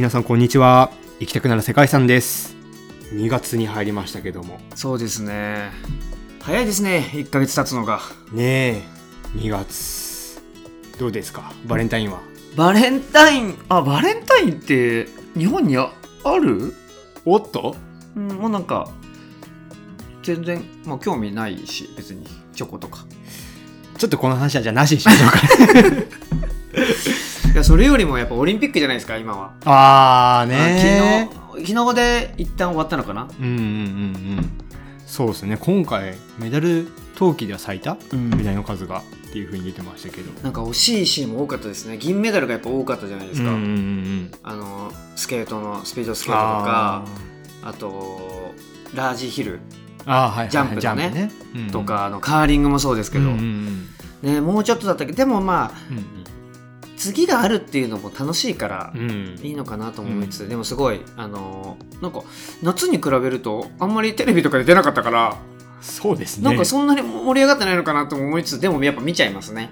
はい、皆さんこんにちは。行きたくなる世界遺産です。2月に入りましたけども。そうですね早いですね1ヶ月経つのがねえ、2月。どうですか？バレンタインは？バレンタイン？あバレンタインって日本にあある？おっとうんもうなんか全然、まあ、興味ないし別にチョコとかちょっとこの話はじゃあなしにしましょうか。いやそれよりもやっぱオリンピックじゃないですか今は。あーねあ昨日昨日で一旦終わったのかな？うんうんうんうん。そうですね。今回、メダル冬季では最多、うん。メダルの数がっていうふうに出てましたけど。なんか惜しいシーンも多かったですね。銀メダルがやっぱ多かったじゃないですか、うんうんうんあのスケートのスピードスケートとかあとラージヒル。あはいジャンプのね。ね。うんうん。とか、あのカーリングもそうですけど、うんうんうん。ね、もうちょっとだったけどでもまあうん次があるっていうのも楽しいからうん。うんいいのかなと思いつつ、でもすごいあのーなんか夏に比べるとあんまりテレビとかで出なかったから、そうですね。なんかそんなに盛り上がってないのかなとも思いつつでもやっぱ見ちゃいますね。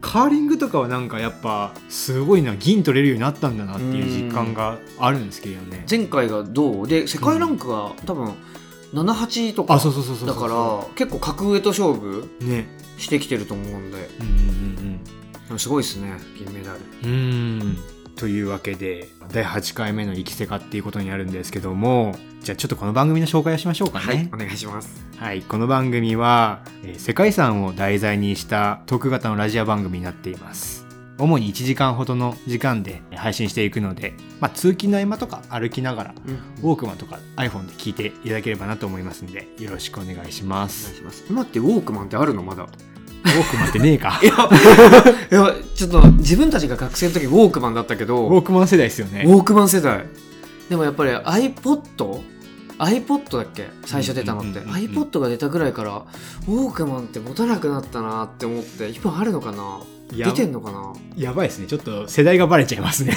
カーリングとかはなんかやっぱすごいな銀取れるようになったんだなっていう実感があるんですけどね。前回がどう？で世界ランクが多分78とかだから結構格上と勝負ね。してきてると思うんで。うんうんすごいですね銀メダルうんうん。うんというわけで第8回目の「生きせか」っていうことになるんですけどもじゃあちょっとこの番組の紹介をしましょうかね。はいお願いしますはい、この番組は、えー世界遺産を題材にしたトーク型のラジオ番組になっています。主に1時間ほどの時間で配信していくので、まあ、通勤の合間とか歩きながら、ウォークマンとか iPhone で聞いていただければなと思いますので、よろしくお願いしまお願すい。します今ってウォークマンってあるの？まだウォークマンってねえかい。やちょっと自分たちが学生の時ウォークマンだったけどウォークマン世代ですよね。ウォークマン世代でもやっぱり iPod iPod だっけ？最初出たのって、うんうんうんうん iPod が出たぐらいからウォークマンって持たなくなったなって思って今あるのかな？出てんのかな？やばいですね。ちょっと世代がバレちゃいますね。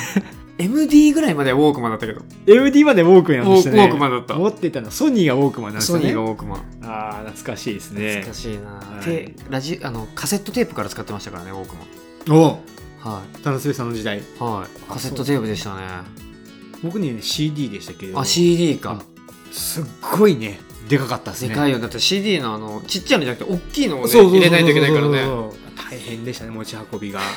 MD ぐらいまではウォークマンだったけど。MD までウォークマンでしたね。ウォークマンだった。持ってたの。はソニーがウォークマンなんですソニ。ーがウォークマン。ああ、懐かしいですね。懐か。しいな、はい。てラジあのカセットテープから使ってましたからねウォークマン。おはい。田辺さんの時代。はい。カセットテープでしたね。僕ね CD でしたけれど。あ CD か、すっごいねでかかったですね。でかいよ。だって CD のあのちっちゃいのじゃなくて大きいのをね入れないといけないからね大変でしたね持ち運びが。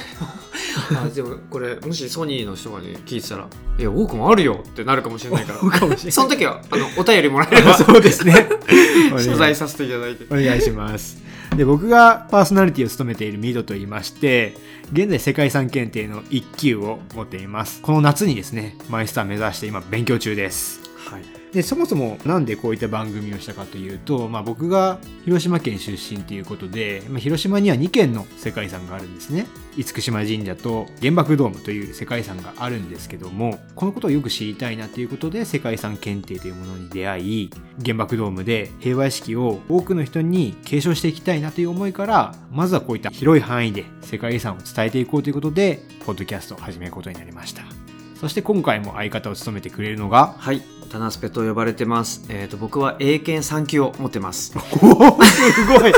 あでもこれもしソニーの人がね聞いてたら「いやウォークマンあるよ」ってなるかもしれないから。その時はあのお便りもらえれば。そうですね。謝罪させていただいて。お願いします。で僕がパーソナリティを務めているミドと言いまして現在世界遺産検定の1級を持っています。この夏にですねマイスター目指して今勉強中です。はいでそもそもなんでこういった番組をしたかというと、まあ、僕が広島県出身ということで、まあ、広島には2軒の世界遺産があるんですね。厳島神社と原爆ドームという世界遺産があるんですけどもこのことをよく知りたいなということで世界遺産検定というものに出会い原爆ドームで平和意識を多くの人に継承していきたいなという思いからまずはこういった広い範囲で世界遺産を伝えていこうということでポッドキャストを始めることになりました。そして今回も相方を務めてくれるのがはい。タナスペと呼ばれてます。えっ、と僕は英検3級を持ってます。おおすごい。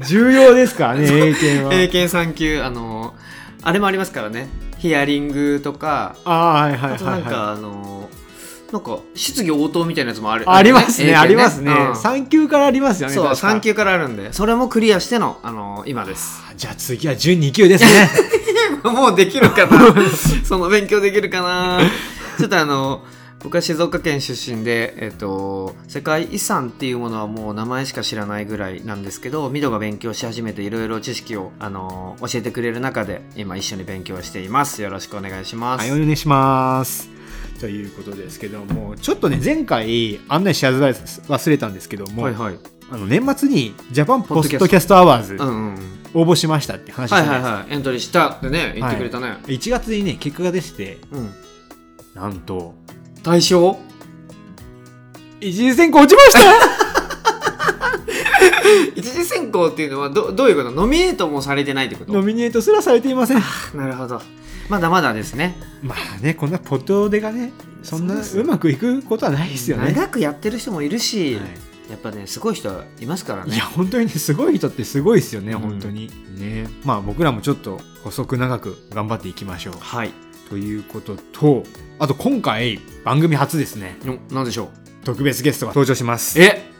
重要ですからね英検は。英検3級あのあれもありますからね。ヒアリングとかああはいはいあとははいないんか、あのなんか質疑応答みたいなやつもある。ありますね英あり検ますね、うん。三級からありますよねそう確か。3級からあるんでそれもクリアしての、あの今です。じゃあ次は12級ですね。もうできるかな。その勉強できるかなちょっとあの僕は静岡県出身で、えっと世界遺産っていうものはもう名前しか知らないぐらいなんですけどミドが勉強し始めていろいろ知識を、あの教えてくれる中で今一緒に勉強しています。よろしくお願いします、はいお願いします。ということですけどもちょっとね前回案内し忘れたんですけども、はいはい。あの年末にジャパンポポッドキャストアワード応募しましたって話した。はいじゃないですか、はいはい。エントリーしたってね言ってくれたね、1月にね結果が出ててうんなんと。対象一次選考落ちました？一次選考っていうのはどどういうこと？ノミネートもされてないってこと？ノミネートすらされていません。なるほど。まだまだですね。まあねこんなポットでがねそんなそうまくいくことはないですよね。長くやってる人もいるし、はい。やっぱねすごい人いますからね。いや本当にねすごい人ってすごいですよね、うん。本当に。ね。まあ僕らもちょっと細く長く頑張っていきましょう。はいということとあと今回番組初ですね。のなんでしょう？特別ゲストが登場します。え？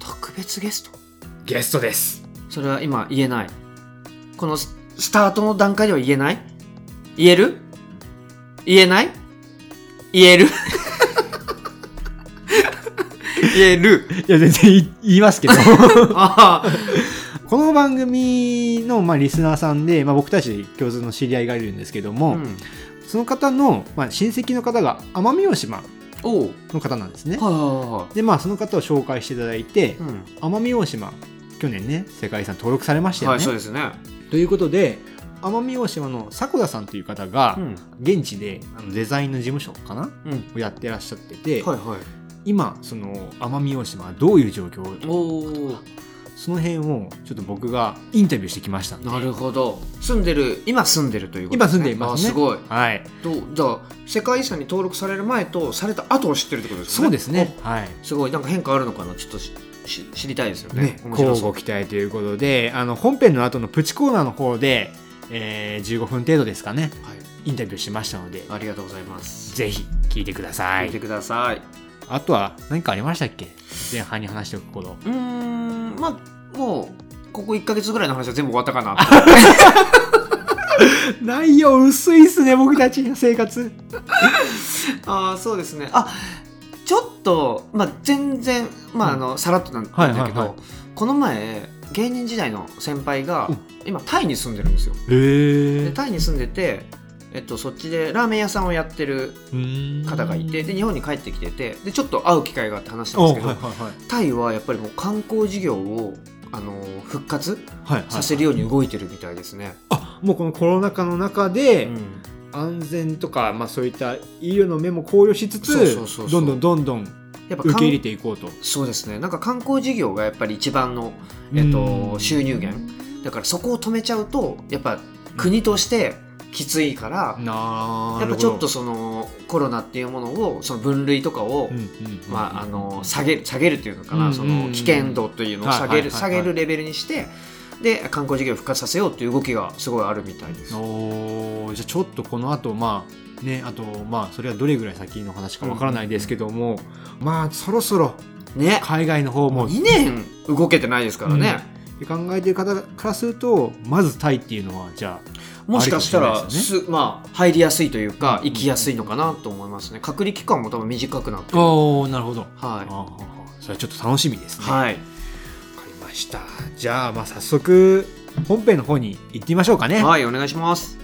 特別ゲスト？ゲストです。それは今言えない？このススタートの段階では言えない？言える？言えない？言える？言える？いや全然言言いますけど。あこの番組の、まあ、リスナーさんで、まあ、僕たち共通の知り合いがいるんですけどあ、も、うん、その方の、まあ、親戚の方が奄美大島の方なんですね。はいはでまあその方を紹介していただいてうん。奄美大島去年ね世界遺産登録されましたよね、はい、そうですね、ということで奄美大島の迫田さんという方がうん。現地であのデザインの事務所かなうん、をやってらっしゃってて、はいはい。今その奄美大島はどういう状況？その辺をちょっと僕がインタビューしてきましたなるほど。住んでる今住んでるということ今住んでいますね。あすごい。はい。とじゃあ世界遺産に登録される前とされた後を知ってるってことですね。そうですね。はい。おすごい。なんか変化あるのかなちょっとしし知りたいですよね。交互期待ということであの本編の後のプチコーナーの方で、えー15分程度ですかね。はい。インタビューしましたのでありがとうございます。ぜひ聞いてください。聞いてくださいあとは何かありましたっけ？前半に話しておくこと。うーんまあもうここ1か月ぐらいの話は全部終わったかな 内容薄いっすね僕たちの生活。ああそうですね。あちょっとまあ全然まああの、さらっとなんだけど、はいはいはい。この前芸人時代の先輩がうん。今タイに住んでるんですよ。タイに住んでて、えっと、そっちでラーメン屋さんをやってる方がいてで日本に帰ってきててでちょっと会う機会があって話したんおですけど、はいはいはい。タイはやっぱりもう観光事業をあの復活はいはいさせるように動いてるみたいですね。あもうこのコロナ禍の中で、うん。安全とか、まあ、そういった医療の面も考慮しつつどんどんどんどんやっぱ受け入れ観ていこうと。そうですね。なんか観光事業がやっぱり一番の、えっとうん収入源。だからそこを止めちゃうとやっぱ国としてきついから、なやっぱちょっとそのコロナっていうものをその分類とかを、下げる下げるっていうのかな、うんその危険度というのを下げる、下げるレベルにしてで観光事業を復活させようっていう動きがすごいあるみたいです。おー。じゃあちょっとこの後まあねあとまあそれはどれぐらい先の話かわからないですけども、まあそろそろね。海外の方ももう2年動けてないですからね、考えてる方からするとまずタイっていうのはじゃもしかしたらありかもしれないですまあ、入りやすいというかうん行きやすいのかなと思いますね。隔離期間も多分短くなっておおなるほど。はあーそれはちょっと楽しみですい、ね。わ、はい。かりました。じゃあまあ早速本編の方に行ってみましょうかね。はい、お願いします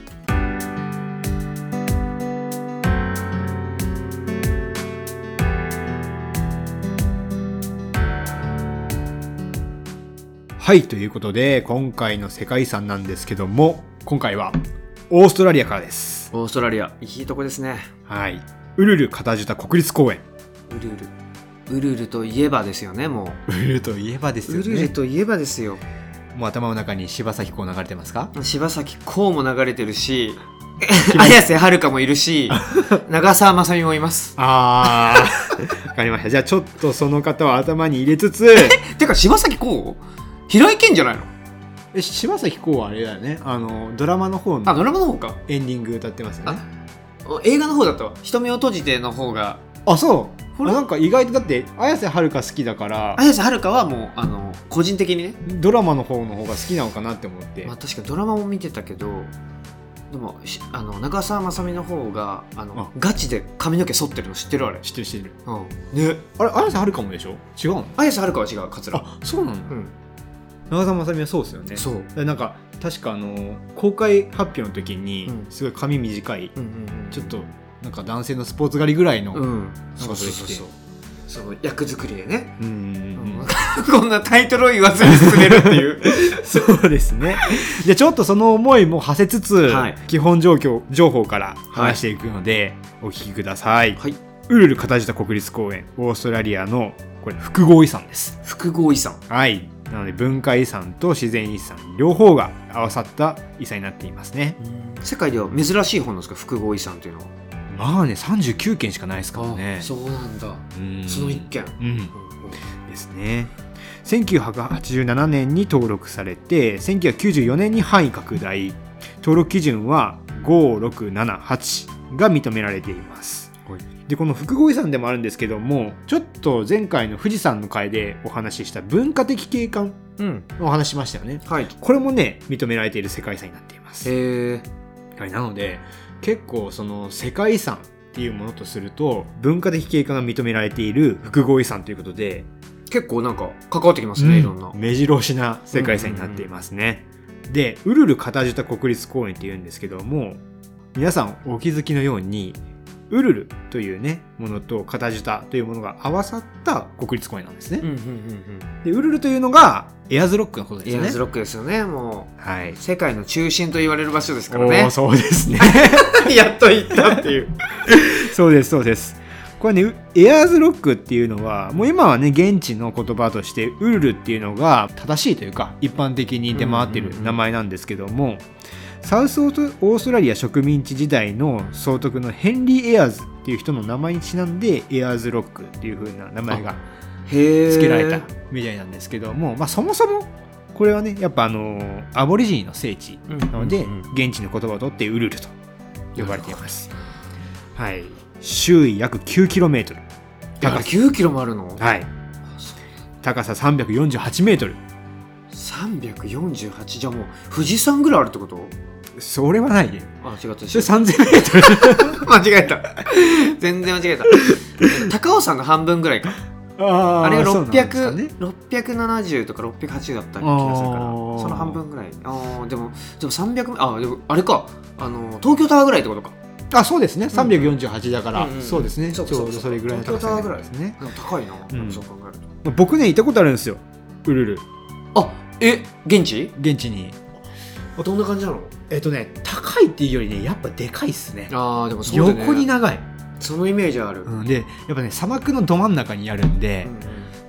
はいということで今回の世界遺産なんですけども今回はオーストラリアからです。オーストラリアいいとこですね。はい。ウルル片ジュタ国立公園。ウルルウルルといえばですよねもウルルといえばですう、よウルルねといえばですよ。もう頭の中に柴咲コウ流れてますか？柴咲コウも流れてるし 綾瀬はるかもいるし 長澤まさみもいます。あー。わかりました。じゃあちょっとその方を頭に入れつつ。てか柴咲コウ平井堅じゃないの？え柴咲コウはあれだよね。あのドラマの方あのドラマの方か。エンディング歌ってますよね。映画の方だったわ。瞳を閉じての方が。あそう。ほらあなんか意外とだって綾瀬はるか好きだから。綾瀬はるかはもうあの個人的にね、ドラマの方の方が好きなのかなって思って、まあ、確かにドラマも見てたけどでもしあの長澤まさみの方があのあ。ガチで髪の毛剃ってるの知ってるあれ、知ってる知ってる。うん、ね。あれ綾瀬はるかもでしょ？違うの？綾瀬はるかは違うカツラあそうなの？うん長澤まさみはそうですよね。そう。でなんか確かあの公開発表の時にうん。すごい髪短い、うんちょっとなんか男性のスポーツ狩りぐらいの、うん。そうかそうそうそうその役作りでね、うんうんうん。こんなタイトルを言わずに進めるっていう。そうですね。じゃあちょっとその思いも馳せつつ、はい。基本状況情報から話していくので、お聞きください、はい。ウルル片舌国立公園オーストラリアのこれ複合遺産です。複合遺産。はいなので文化遺産と自然遺産両方が合わさった遺産になっていますね。世界では珍しい本なんですか？複合遺産っていうのは。まあね39件しかないですからね。あそうなんだ。うん。その一件、うん。ですね。1987年に登録されて1994年に範囲拡大。登録基準は5678が認められています。はいでこの複合遺産でもあるんですけどもちょっと前回の富士山の回でお話しした文化的景観お話しましたよね。はい。これもね認められている世界遺産になっています、へえはい、なので結構その世界遺産っていうものとすると文化的景観が認められている複合遺産ということで結構なんか関わってきますね、いろんな。目白押しな世界遺産になっていますね、でウルル片ジュタ国立公園っていうんですけども皆さんお気づきのようにウルルというねものと片ジュタというものが合わさった国立公園なんですね、うんうんうんうん。でウルルというのがエアーズロックのことですね。エアーズロックですよねもはい。う世界の中心と言われる場所ですからおねーそうですね。やっと行ったっていう。そうですそうです。これねうエアーズロックっていうのはもう今はね現地の言葉としてウルルっていうのが正しいというか一般的に出回ってる名前なんですけども、サウスオートオーストラリア植民地時代の総督のヘンリー・エアーズっていう人の名前にちなんでエアーズロックっていう風な名前が付けられたみたいなんですけども、まあ、そもそもこれはねやっぱあのアボリジニの聖地なので、現地の言葉を取ってウルルと呼ばれています。はい、周囲約 9km だから9キロもあるの？はい、高さ348メートル。348じゃあもう富士山ぐらいあるってこと？それはない。ねあ違ったそれ3000メートル。間違えた。全然間違えた。高尾山の半分ぐらいか。ああれがそうなんですか600、ね670とか680だった気がするから。その半分ぐらい。あーでもでも300あでもあれか。あの東京タワーぐらいってことか。あそうですね。348だから、うんうんそうですね。ちょうどそれぐらいの高さになりますね。高いな、うん。そう考えると。僕ね行ったことあるんですよ。ウルル。あえ現地？現地にどんな感じなの？えっとね高いっていうよりねやっぱでかいっすね。あーでもそうね。横に長い、そのイメージある、うん、でやっぱね砂漠のど真ん中にあるんで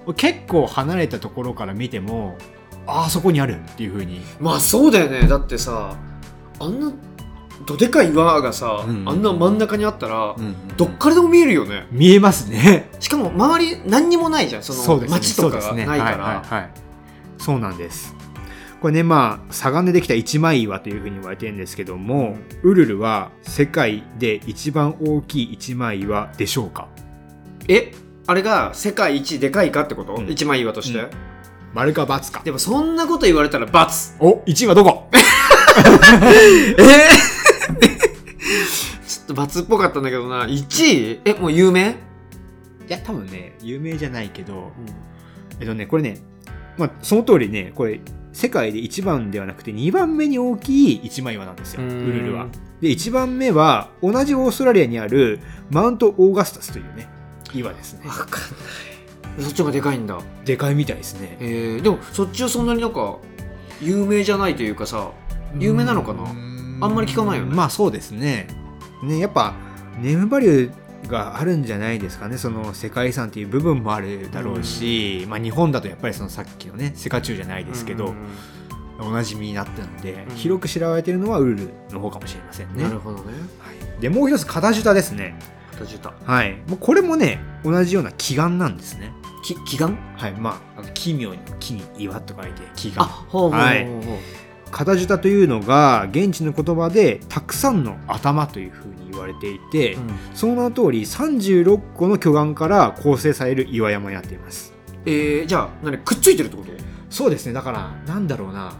うん、結構離れたところから見てもああそこにあるっていう風に。まあそうだよね。だってさあんなどでかい岩がさ、うんあんな真ん中にあったら、うんどっからでも見えるよね。見えますね。しかも周り何にもないじゃん。そのそうですね。街とかそうですね。がないから、はいはいはい。そうなんですこれねまあ砂岩でできた一枚岩というふうに言われてるんですけども、ウルルは世界で一番大きい一枚岩でしょうか？え？あれが世界一でかいかってこと、うん。一枚岩として、うん。丸か×か。でもそんなこと言われたら×お1位はどこ？え？ちょっと×っぽかったんだけどな。1位えもう有名、いや多分ね有名じゃないけどえっとねこれねまあその通りねこれ世界で1番ではなくて2番目に大きい一枚岩なんですよウうん。ルルは。で1番目は同じオーストラリアにあるマウント・オーガスタスというね岩ですね。わかんない。そっちがでかいんだ。でかいみたいですね。えー、でもそっちはそんなになんか有名じゃないというかさ有名なのかな？あんまり聞かないよね。まあそうですね。ねやっぱネームバリューがあるんじゃないですかね。その世界遺産っていう部分もあるだろうし、まあ、日本だとやっぱりそのさっきのねセカチュウじゃないですけど、うん。おなじみになったので、うん。広く知られてるのはウルルの方かもしれませんね。なるほどね。はい、でもう一つカタジュタですね。形たはい、もうこれもね同じような祈願なんですね。き祈願はい、まあ奇妙に木に岩と書いて祈あ願。ほうほうほうほう、はい。カタジュタというのが現地の言葉でたくさんの頭というふうにれていて、うん。その名の通り36個の巨岩から構成される岩山になっています。えー、じゃあ何くっついてるってこと？そうですね。だからなんだろうな。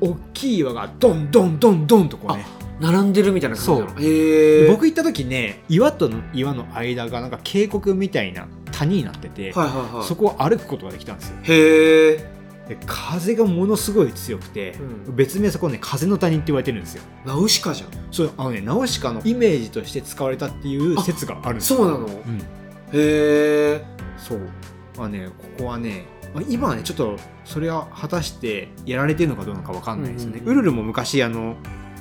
大きい岩がドンドンドンドンとこうね。並んでるみたいな感じなの？そう。へえ僕行った時ね岩と岩の間がなんか渓谷みたいな谷になってて、はいはいはい。そこを歩くことができたんですよ。へえで風がものすごい強くて、うん。別名そこね風の谷って言われてるんですよ。ナウシカじゃん。そうあのねナウシカのイメージとして使われたっていう説があるんですよ。そうなの？うん。へえ。そう。まあねここはねまあ今はねちょっとそれは果たしてやられてるのかどうなのかわかんないですよね、うんうんうん。ウルルも昔あの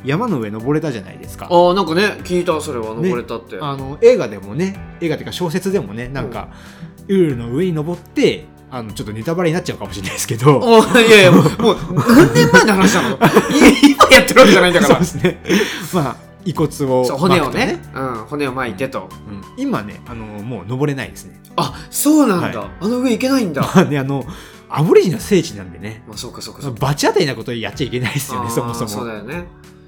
山の上登れたじゃないですか。ああなんかね聞いたそれは。登れたって、あの映画でもね映画っていうか小説でもねなんか、ウルルの上に登ってあのちょっとネタバレになっちゃうかもしれないですけど。あいやいやもうもう何年前の話なの？い 今やってるわけじゃないんだから。そうですね。まあ遺骨をそう骨をね。うん、骨を巻いてと、うん。今ねあのもう登れないですね。あそうなんだ、はい。あの上行けないんだ。まあねあのアボリジンの聖地なんでね。まあそうかそうかそうか。罰当たりなことやっちゃいけないですよねそもそも。そうだよね。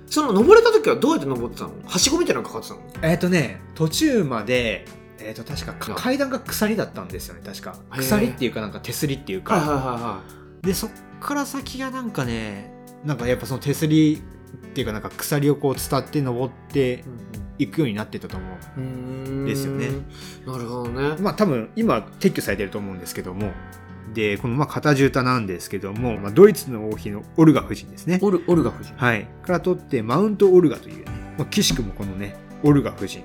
その登れた時はどうやって登ってたの？はしごみたいなのかかってたの？えっ、とね途中までえっ、と確か階段が鎖だったんですよね確か。鎖っていうかなんか手すりっていうか、はいはいはいはでそっから先がなんかねなんかやっぱその手すりっていうかなんか鎖をこう伝って登ってい。いくようになってたと思うんですよね。なるほどね。まあ多分今撤去されてると思うんですけども。でこのまあ片絨毯なんですけども、まあ、ドイツの王妃のオルガ夫人ですね。オルオルガ夫人。はい。から取ってマウントオルガというね、まあ、岸くもこのねオルガ夫人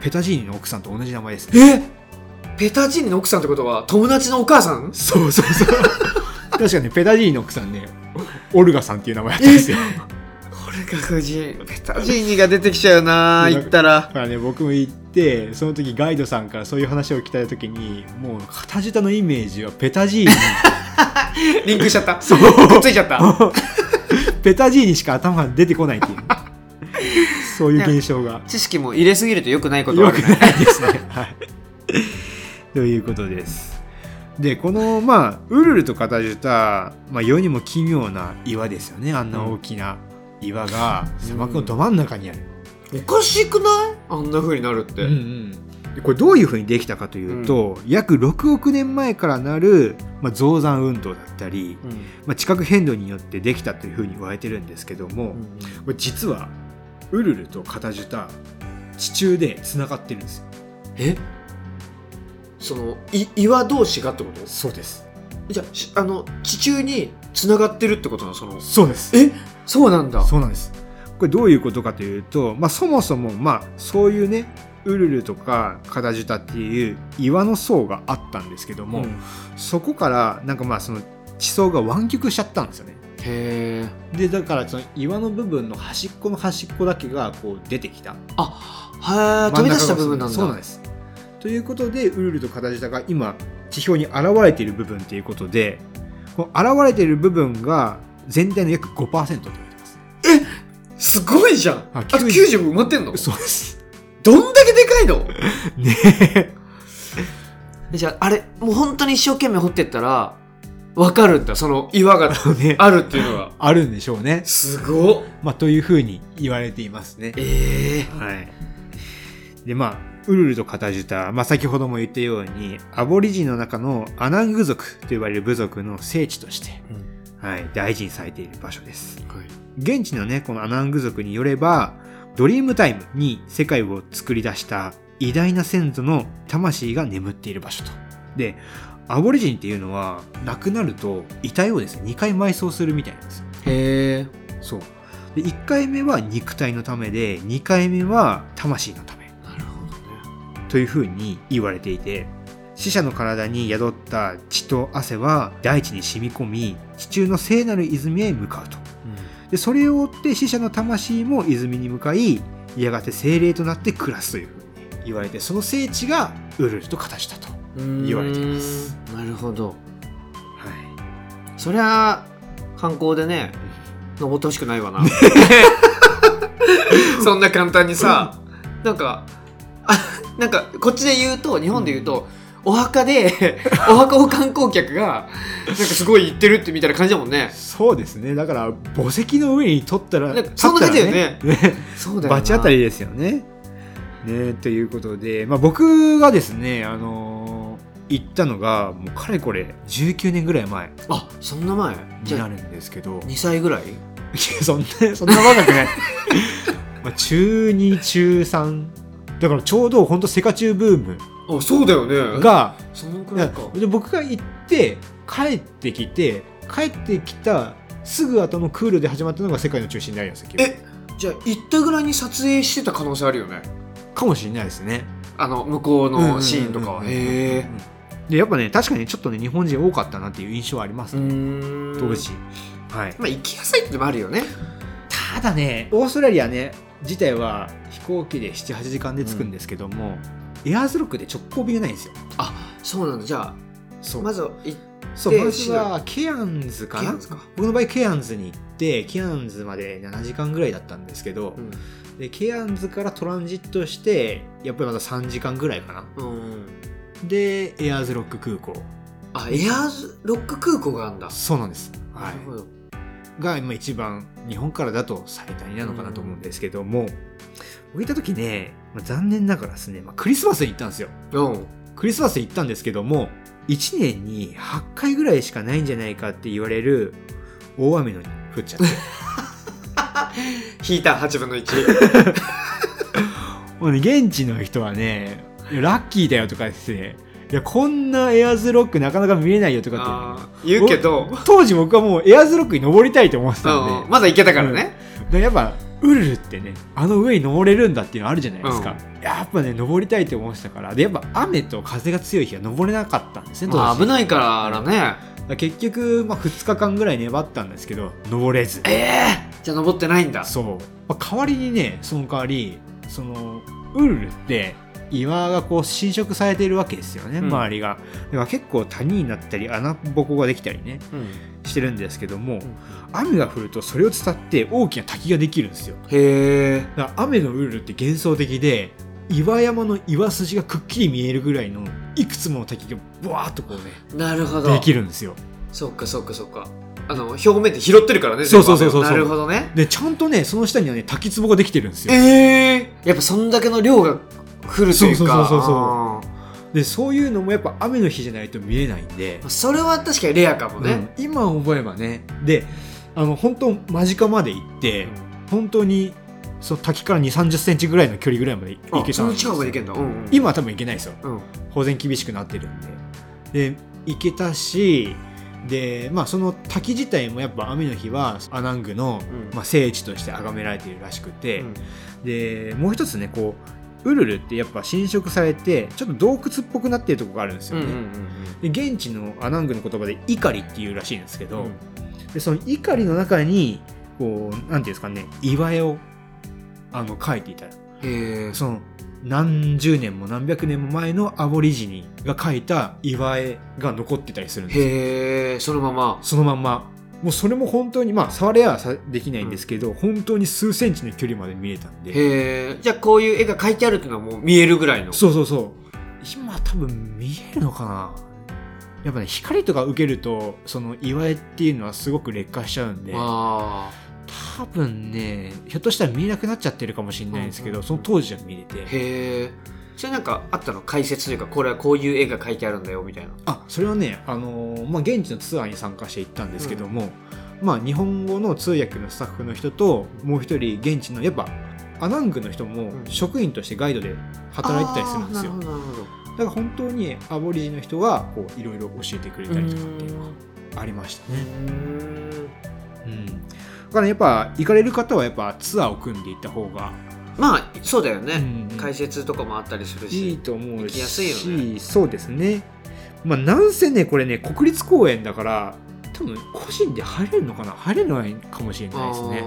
ペタジーニの奥さんと同じ名前ですねえ？ペタジーニの奥さんってことは友達のお母さん？そうそうそう 確かにペタジーニの奥さんねオルガさんっていう名前だったんですよオルガ夫人。ペタジーニが出てきちゃうな言ったらだ。からね僕も行ってその時ガイドさんからそういう話を聞いた時にもう片舌のイメージはペタジーニ リンクしちゃった。そうくっついちゃった。ペタジーニしか頭が出てこないっていうそういう現象が知識も入れすぎると良くないことは。ないですね。はい。ということです。で、この、まあ、ウルルとカタジュタ、まあ、世にも奇妙な岩ですよね。あんな大きな岩が砂漠のど真ん中にある。おかしくない？あんな風になるって。うんうんでこれどういうふうにできたかというと、約6億年前からなる、まあ、増山運動だったり、うんまあ、地殻変動によってできたというふうに言われてるんですけども、これ実はウルルとカタジュタ地中でつながってるんですよ。え？そのい岩同士がってこと？そうです。じゃあしあの地中に繋がってるってことなの？そのそうです。え？そうなんだそうなんです。これどういうことかというと、まあ、そもそも、まあ、そういうねウルルとかカダジュタっていう岩の層があったんですけども、うんそこからなんかまあその地層が湾曲しちゃったんですよね。へえでだからその岩の部分の端っこの端っこだけがこう出てきた。あはえ飛び出した部分なんだ。そうなんです。ということでウルルとカダジュタが今地表に現れている部分ということでこの現れている部分が全体の約5%と言われてます。すごいじゃん。ああと90埋まってんの？そうです。どんだけでかいの？ねじゃああれもう本当に一生懸命掘ってったらわかるんだその岩があるっていうのがあるんでしょうね。すごっまあ、というふうに言われていますね。ええはい。で、まあ、ウルルとカタジュタ、まあ、先ほども言ったように、アボリジンの中のアナング族と呼ばれる部族の聖地として、はい、大事にされている場所です。はい現地のね、このアナング族によれば、ドリームタイムに世界を作り出した偉大な先祖の魂が眠っている場所と。で、アボリジンっていうのは、亡くなると遺体をですね、2回埋葬するみたいなんですよ。へえそう。で、1回目は肉体のためで、2回目は魂のためなるほどねというふうに言われていて、死者の体に宿った血と汗は大地に染み込み、地中の聖なる泉へ向かうと。で、それを追って死者の魂も泉に向かい、やがて精霊となって暮らすというふうに言われて、その聖地がウルルと形だと。うん言われていますほど。はい。そりゃ観光でね登ってほしくないわな。そんな簡単にさ。なんかあなんかこっちで言うと日本で言うと、お墓で お墓を観光客がなんかすごい行ってるってみたいな感じだもんね。そうですね。だから、墓石の上に取ったら、そんな感じだよね。ね。そうだよな。バチ当たりですよね。ねということで、まあ、僕がですね、あのー行ったのがもうかれこれ19年ぐらい前あそんな前？になるんですけど。2歳ぐらい？いやそんなそんな若くない。まあ中2中3だからちょうど本当セカチューブームあそうだよね。がそのくらいか。で僕が行って帰ってきて帰ってきたすぐ後のクールで始まったのが世界の中心になりますよえじゃあ行ったぐらいに撮影してた可能性あるよね。かもしれないですね。あの向こうのシーンとかはうんうんうん。うんへでやっぱね確かにちょっとね日本人多かったなっていう印象はありますえね、当時。はい。まあ行きやすいってのもあるよね。ただねオーストラリアね自体は飛行機で78時間で着くんですけども、エアーズロックで直行便がないんですよ。あそうなんだ。じゃそあまずは行っそうまずはケアンズかな？ケアンズか。僕の場合ケアンズに行ってケアンズまで7時間ぐらいだったんですけど、でケアンズからトランジットしてやっぱりまだ3時間ぐらいかな。うん、うん、でエアーズロック空港。あエアーズロック空港があるんだ。そうなんです、はなるほど。が今一番日本からだと最大なのかなと思うんですけども、僕行った時ね、まあ残念ながらですね、まあ、クリスマスに行ったんですよ。う。んクリスマスに行ったんですけども1年に8回ぐらいしかないんじゃないかって言われる大雨のに降っちゃって。引いた8分の1 もうね現地の人はねラッキーだよとかですねいやこんなエアーズロックなかなか見れないよとかって。言うけど、当時僕はもうエアーズロックに登りたいと思ってたんで、うんまだいけたからね、でやっぱウルルってねあの上に登れるんだっていうのあるじゃないですか、やっぱね登りたいと思ってたから。でやっぱ雨と風が強い日は登れなかったんですねまあ危ないからね。結局、まあ、2日間ぐらい粘ったんですけど登れず。ええじゃあ登ってないんだ。そう、まあ、代わりにねその代わりそのウルルって岩がこう侵食されているわけですよね、うん。周りが。だから結構谷になったり穴ぼこができたりねうん。してるんですけども、雨が降るとそれを伝って大きな滝ができるんですよ。へえだから雨のウルルって幻想的で岩山の岩筋がくっきり見えるぐらいのいくつもの滝がブワーっとこうねなるほど。できるんですよ。そっかそっかそっか。あの表面で拾ってるからねそうそうそうそう。なるほどね。でちゃんとねその下にはね滝壺ができてるんですよ。ええやっぱそんだけの量が降るというか。そうそうそうそうでそういうのもやっぱ雨の日じゃないと見れないんで。ー、それは確かにレアかもね、うん。今思えばね。であの本当間近まで行って、本当にその滝から2 3 0センチぐらいの距離ぐらいまで行けたんあそのですよ近くまで行けんだ、うんうん、今は多分行けないですよ。うん。保全厳しくなってるんで。で行けたしでまあその滝自体もやっぱ雨の日はアナングの、うん。まあ、聖地として崇められているらしくて、うん。でもう一つねこうウルルってやっぱ侵食されてちょっと洞窟っぽくなってるところがあるんですよね、うんうんうんで現地のアナングの言葉で「怒り」っていうらしいんですけど、うん。でその怒りの中にこうなんていうんですかね岩絵をあの描いていた。その何十年も何百年も前のアボリジニが描いた岩絵が残ってたりするんですよ。へえそのまま。そのまんまもうそれも本当にまあ触れはさできないんですけど、本当に数センチの距離まで見えたんで。へえじゃあこういう絵が描いてあるっていうのはもう見えるぐらいの？そうそうそう。今多分見えるのかな。やっぱね光とか受けるとその岩絵っていうのはすごく劣化しちゃうんで。あ多分ねひょっとしたら見えなくなっちゃってるかもしれないんですけど、うん。うんうんその当時は見れーて。へえそれなんかあったの解説というかこれはこういう絵が描いてあるんだよみたいな。あそれはね、あのーまあ、現地のツアーに参加して行ったんですけども、まあ、日本語の通訳のスタッフの人ともう一人現地のやっぱアナングの人もうん。職員としてガイドで働いてたりするんですよ、あーなるほどなるほど。だから本当にアボリジの人がこういろいろ教えてくれたりとかっていうのがありましたね。うん、だからやっぱ行かれる方はやっぱツアーを組んでいった方がまあそうだよね、うんうん。解説とかもあったりするいいしと思う行きやすいよし、そうですね。まあなんせねこれね国立公園だから多分個人で入れるのかな？入れないかもしれないですね。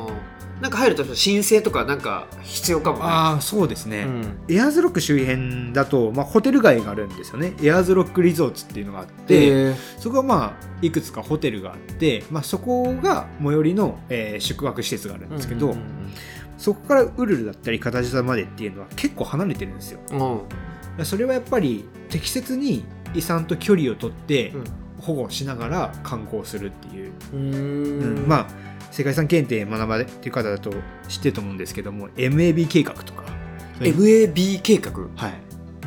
なんか入ると申請とかなんか必要かもね。ああそうですね。うん。エアーズロック周辺だと、まあ、ホテル街があるんですよね。エアーズロックリゾーツっていうのがあって、そこはまあいくつかホテルがあって、まあ、そこが最寄りの、えー宿泊施設があるんですけど、うんうんそこからウルルだったり片地までっていうのは結構離れてるんですよ。うん。うんそれはやっぱり適切に遺産と距離をとってうん。保護しながら観光するっていう、うーん。まあ世界遺産検定学ばれてる方だと知ってると思うんですけども MAB 計画とか。MAB 計画？はい。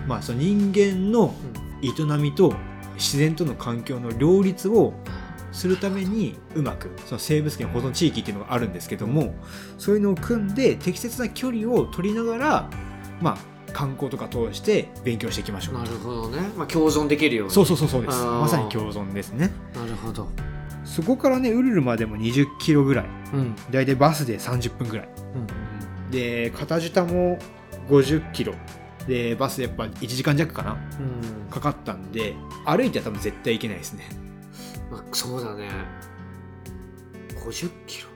まあその人間の営みと自然との環境の両立をするためにうまくその生物圏保存地域っていうのがあるんですけどもそういうのを組んで適切な距離を取りながらまあ観光とか通して勉強していきましょうなるほどね、まあ、共存できるように。そうそうそうそうです。まさに共存ですね。なるほど、そこからねウルルまでも20キロぐらい。うん。だいたいバスで30分ぐらい。で片舌も50キロ。でバスでやっぱ1時間弱かな。うん。かかったんで歩いては多分絶対行けないですねまあ、そうだね。50キロ。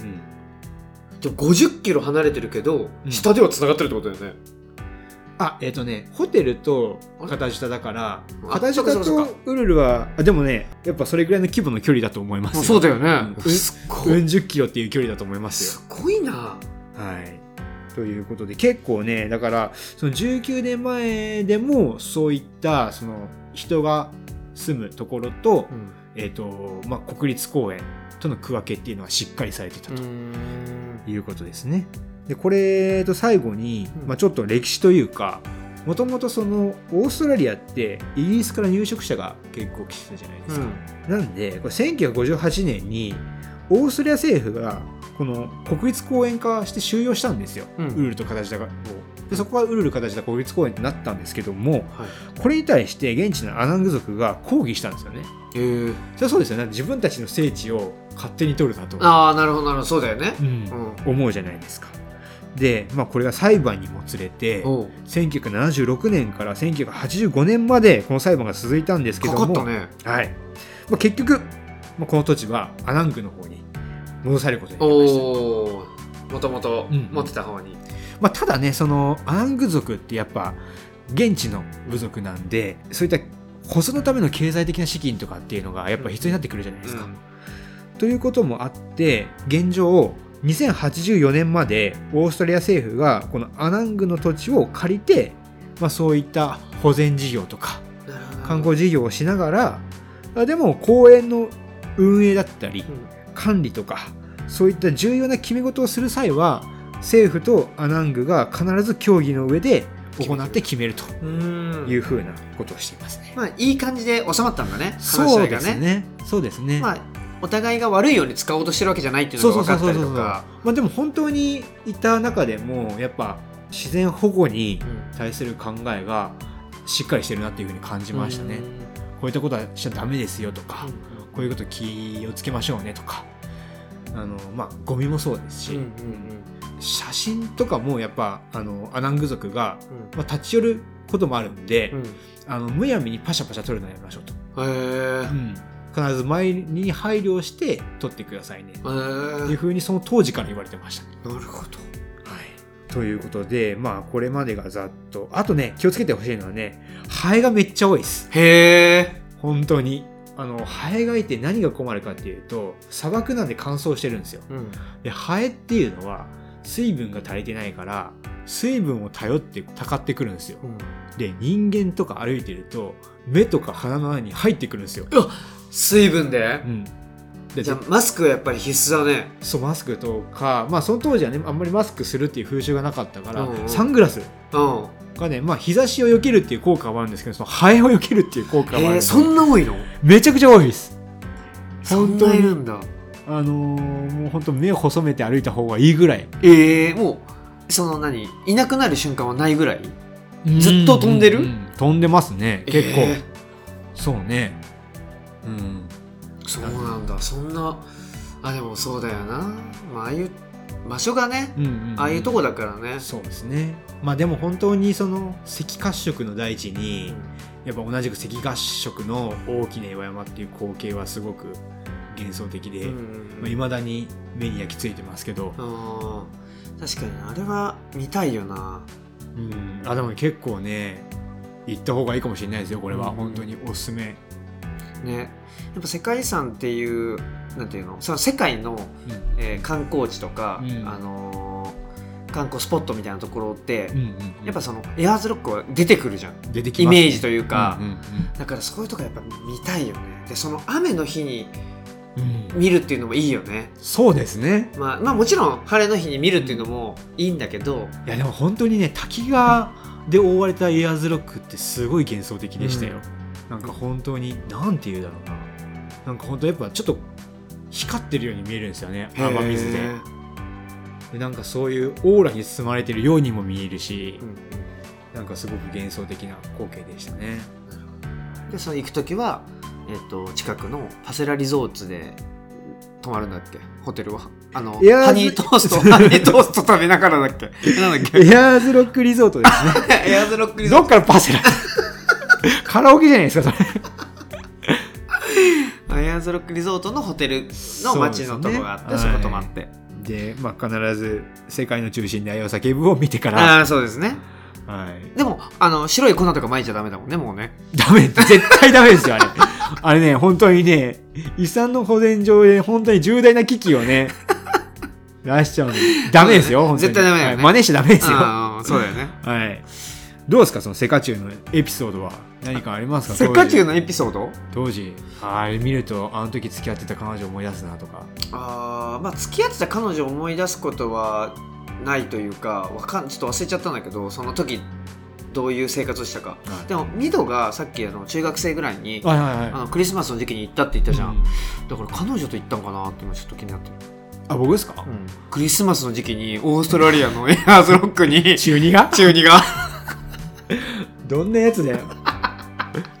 うん。でも50キロ離れてるけど、うん。下ではつながってるってことだよね。あえっ、とねホテルと片舌だからあ片舌そうかそうかとウルルはあでもねやっぱそれぐらいの規模の距離だと思いますよ。そうだよね、うん。すっごい、うん。十キロっていう距離だと思いますよ。すごいな。はい。ということで結構ねだからその19年前でもそういったその人が住むところと、えーとまあ、国立公園との区分けっていうのはしっかりされてたということですね。でこれと最後に、うんまあ、ちょっと歴史というかもともとそのオーストラリアってイギリスから入植者が結構来てたじゃないですか。なんでこれ1958年にオーストラリア政府がこの国立公園化して収容したんですよ、うん。ウルルと形だを。でそこがウルル形だ国立公園になったんですけどもはい。これに対して現地のアナング族が抗議したんですよね。えー、それはそうですよね。自分たちの聖地を勝手に取るなと、ああなるほどなるほど。そうだよね。うん。うん。思うじゃないですか。で、まあ、これが裁判にもつれておう。1976年から1985年までこの裁判が続いたんですけかども。かったね。はい。まあ、結局、まあ、この土地はアナングの方に戻されることになりました。もともとうん持ってた方に、まあ、ただねそのアナング族ってやっぱ現地の部族なんでそういった保存のための経済的な資金とかっていうのがやっぱ必要になってくるじゃないですか。うんということもあって現状2084年までオーストラリア政府がこのアナングの土地を借りて、まあ、そういった保全事業とか観光事業をしながらあでも公園の運営だったりうん管理とかそういった重要な決め事をする際は政府とアナングが必ず協議の上で行って決めるとうんいうふうなことをしていますね。まあいい感じで収まったんだね話しそうですね。そうですね。まあお互いが悪いように使おうとしてるわけじゃないっていうのが分かったそうそうそう。りとかまあでも本当にいた中でもやっぱ自然保護にうん対する考えがしっかりしてるなっていうふうに感じましたね。こういったことはしちゃダメですよとか、こういうこと気をつけましょうねとか。あのまあゴミもそうですし、うんうん写真とかもやっぱあのアナング族が、うん。まあ、立ち寄ることもあるんで、うん。あのむやみにパシャパシャ撮るのやめましょうと、へえ必ず前に配慮して撮ってくださいね。へっていうえふうにその当時から言われてました、なるほど。はい、ということでまあこれまでがざっと。あとね気をつけてほしいのはねハエがめっちゃ多いです。へえ本当にあのハエがいて何が困るかっていうと砂漠なんで乾燥してるんですよ。うん。でハエっていうのは水分が足りてないから水分を頼ってたかってくるんですよ。で人間とか歩いてると目とか鼻の穴に入ってくるんですよ、水分で？うん、でじゃあマスクはやっぱり必須だね。そうマスクとかまあその当時はねあんまりマスクするっていう風習がなかったから、うんうん。サングラス。うんがねまあ日差しを避けるっていう効果はあるんですけどそのハエを避けるっていう効果はあるんで。えーそんな多いの？めちゃくちゃ多いです。そんないるんだ。あのーもう本当目を細めて歩いた方がいいぐらい。ええもうその何？いなくなる瞬間はないぐらい？ずっと飛んでる？うう飛んでますね。結構、えーそうね。うん。そうなんだ。そんなあでもそうだよな、まあ、ああいう場所がねうんうんうん。ああいうとこだからね、そうですね。まあでも本当にその赤褐色の大地にやっぱ同じく赤褐色の大きな岩山っていう光景はすごく幻想的でいうんまあ、未だに目に焼き付いてますけど、確かにあれは見たいよな。うん、あでも結構ね行った方がいいかもしれないですよこれは。うん。本当におすすめ、ね。やっぱ世界遺産っていうなんていうの？その世界の、えー観光地とか、うん。あのー観光スポットみたいなところって、うんうんうん。やっぱそのエアーズロックは出てくるじゃん。出てきます、イメージというか、うんうんだからそういうとこやっぱ見たいよね。でその雨の日にうん。うん見るっていうのもいいよね。そうですね。まあ、まあもちろん晴れの日に見るっていうのもいいんだけど、いやでも本当にね滝がで覆われたエアーズロックってすごい幻想的でしたよ、なんか本当になんて言うだろうな。なんか本当やっぱちょっと光ってるように見えるんですよね雨水で。でなんかそういうオーラに包まれてるようにも見えるしうんうん。なんかすごく幻想的な光景でしたね。でその行く時は、えっと近くのパセラリゾーツで泊まるんだっけ？ホテルは？あのハニートースト ハニートースト食べながらだっけ？なんだっけ？エアーズロックリゾートですね。エアーズロックリゾーどっからパセラ？カラオケじゃないですかそれトエアーズロックリゾートのホテルの街のとこがあってそ,、こ泊まって、で、まあ、必ず世界の中心で愛を叫ぶを見てから、ああそうですね。はい、でもあの白い粉とか撒いちゃダメだもんねもうね。ダメ。絶対ダメですよあれ。あれね本当にね遺産の保全上で本当に重大な危機をね 出しちゃうんでダメですよ、ね。本当に。絶対ダメだよね。はい。真似しちゃダメですよ。そうだよね。いどうですかそのセカチュウのエピソードは？何かありますか？せっかちゅう当時のエピソード？当時。あれ見るとあの時付き合ってた彼女思い出すなとか。あーまあ付き合ってた彼女を思い出すことはないというかわかんちょっと忘れちゃったんだけどその時どういう生活をしたか。はい。でもミドがさっきあの中学生ぐらいにはいはいはい。あのクリスマスの時期に行ったって言ったじゃん、うん。だから彼女と行ったんかなって今ちょっと気になって。る、あ僕ですか、クリスマスの時期にオーストラリアのエアーズロックに。中二が？中二がどんなやつだよ。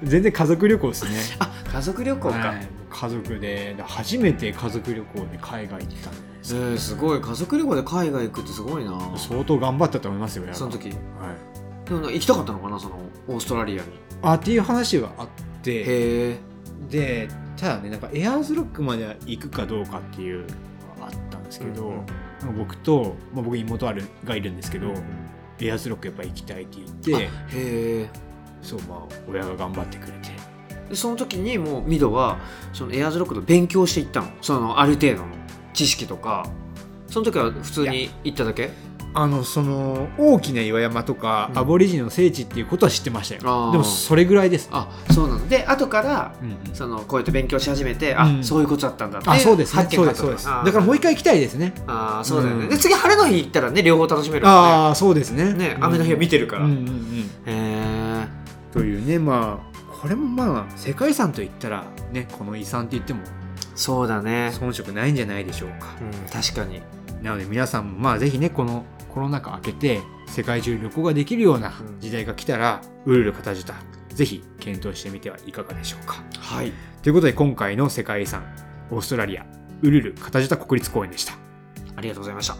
全然家族旅行ですね。あ家族旅行か、はい。家族でで初めて家族旅行で海外行ったんですえー、すごい。家族旅行で海外行くってすごいな。相当頑張ったと思いますよその時。はい、でもな行きたかったのかなそのオーストラリアに。あっていう話はあって。へえでただねなんかエアーズロックまで行くかどうかっていうのがあったんですけど、僕と、まあ、僕妹あるがいるんですけど、エアーズロックやっぱ行きたいって言ってへえそうまあ親が頑張ってくれて。でその時にもうミドはそのエアーズロックの勉強していったの。そのある程度の知識とか。その時は普通に行っただけ？あのその大きな岩山とか、うん。アボリジニの聖地っていうことは知ってましたよ。あー。でもそれぐらいです。あそうなので後からうんうん。そのこうやって勉強し始めて、あうん。そういうことだったんだってあそうです。ね発見があったそうですそうです。あー。だからもう一回行きたいですね。ああそうだよね、うん。で次晴れの日行ったらね両方楽しめるかああそうですね。らねね雨の日は見てるから、うんうんうん。へえというねまあこれもまあ世界遺産といったらねこの遺産って言ってもそうだね。遜色ないんじゃないでしょうか。うん確かに。なので皆さんもまあぜひねこのコロナ禍明けて世界中旅行ができるようなうん。時代が来たら、ウルルカタジュタぜひ検討してみてはいかがでしょうか。はい。ということで今回の世界遺産オーストラリアウルルカタジュタ国立公園でした。ありがとうございました。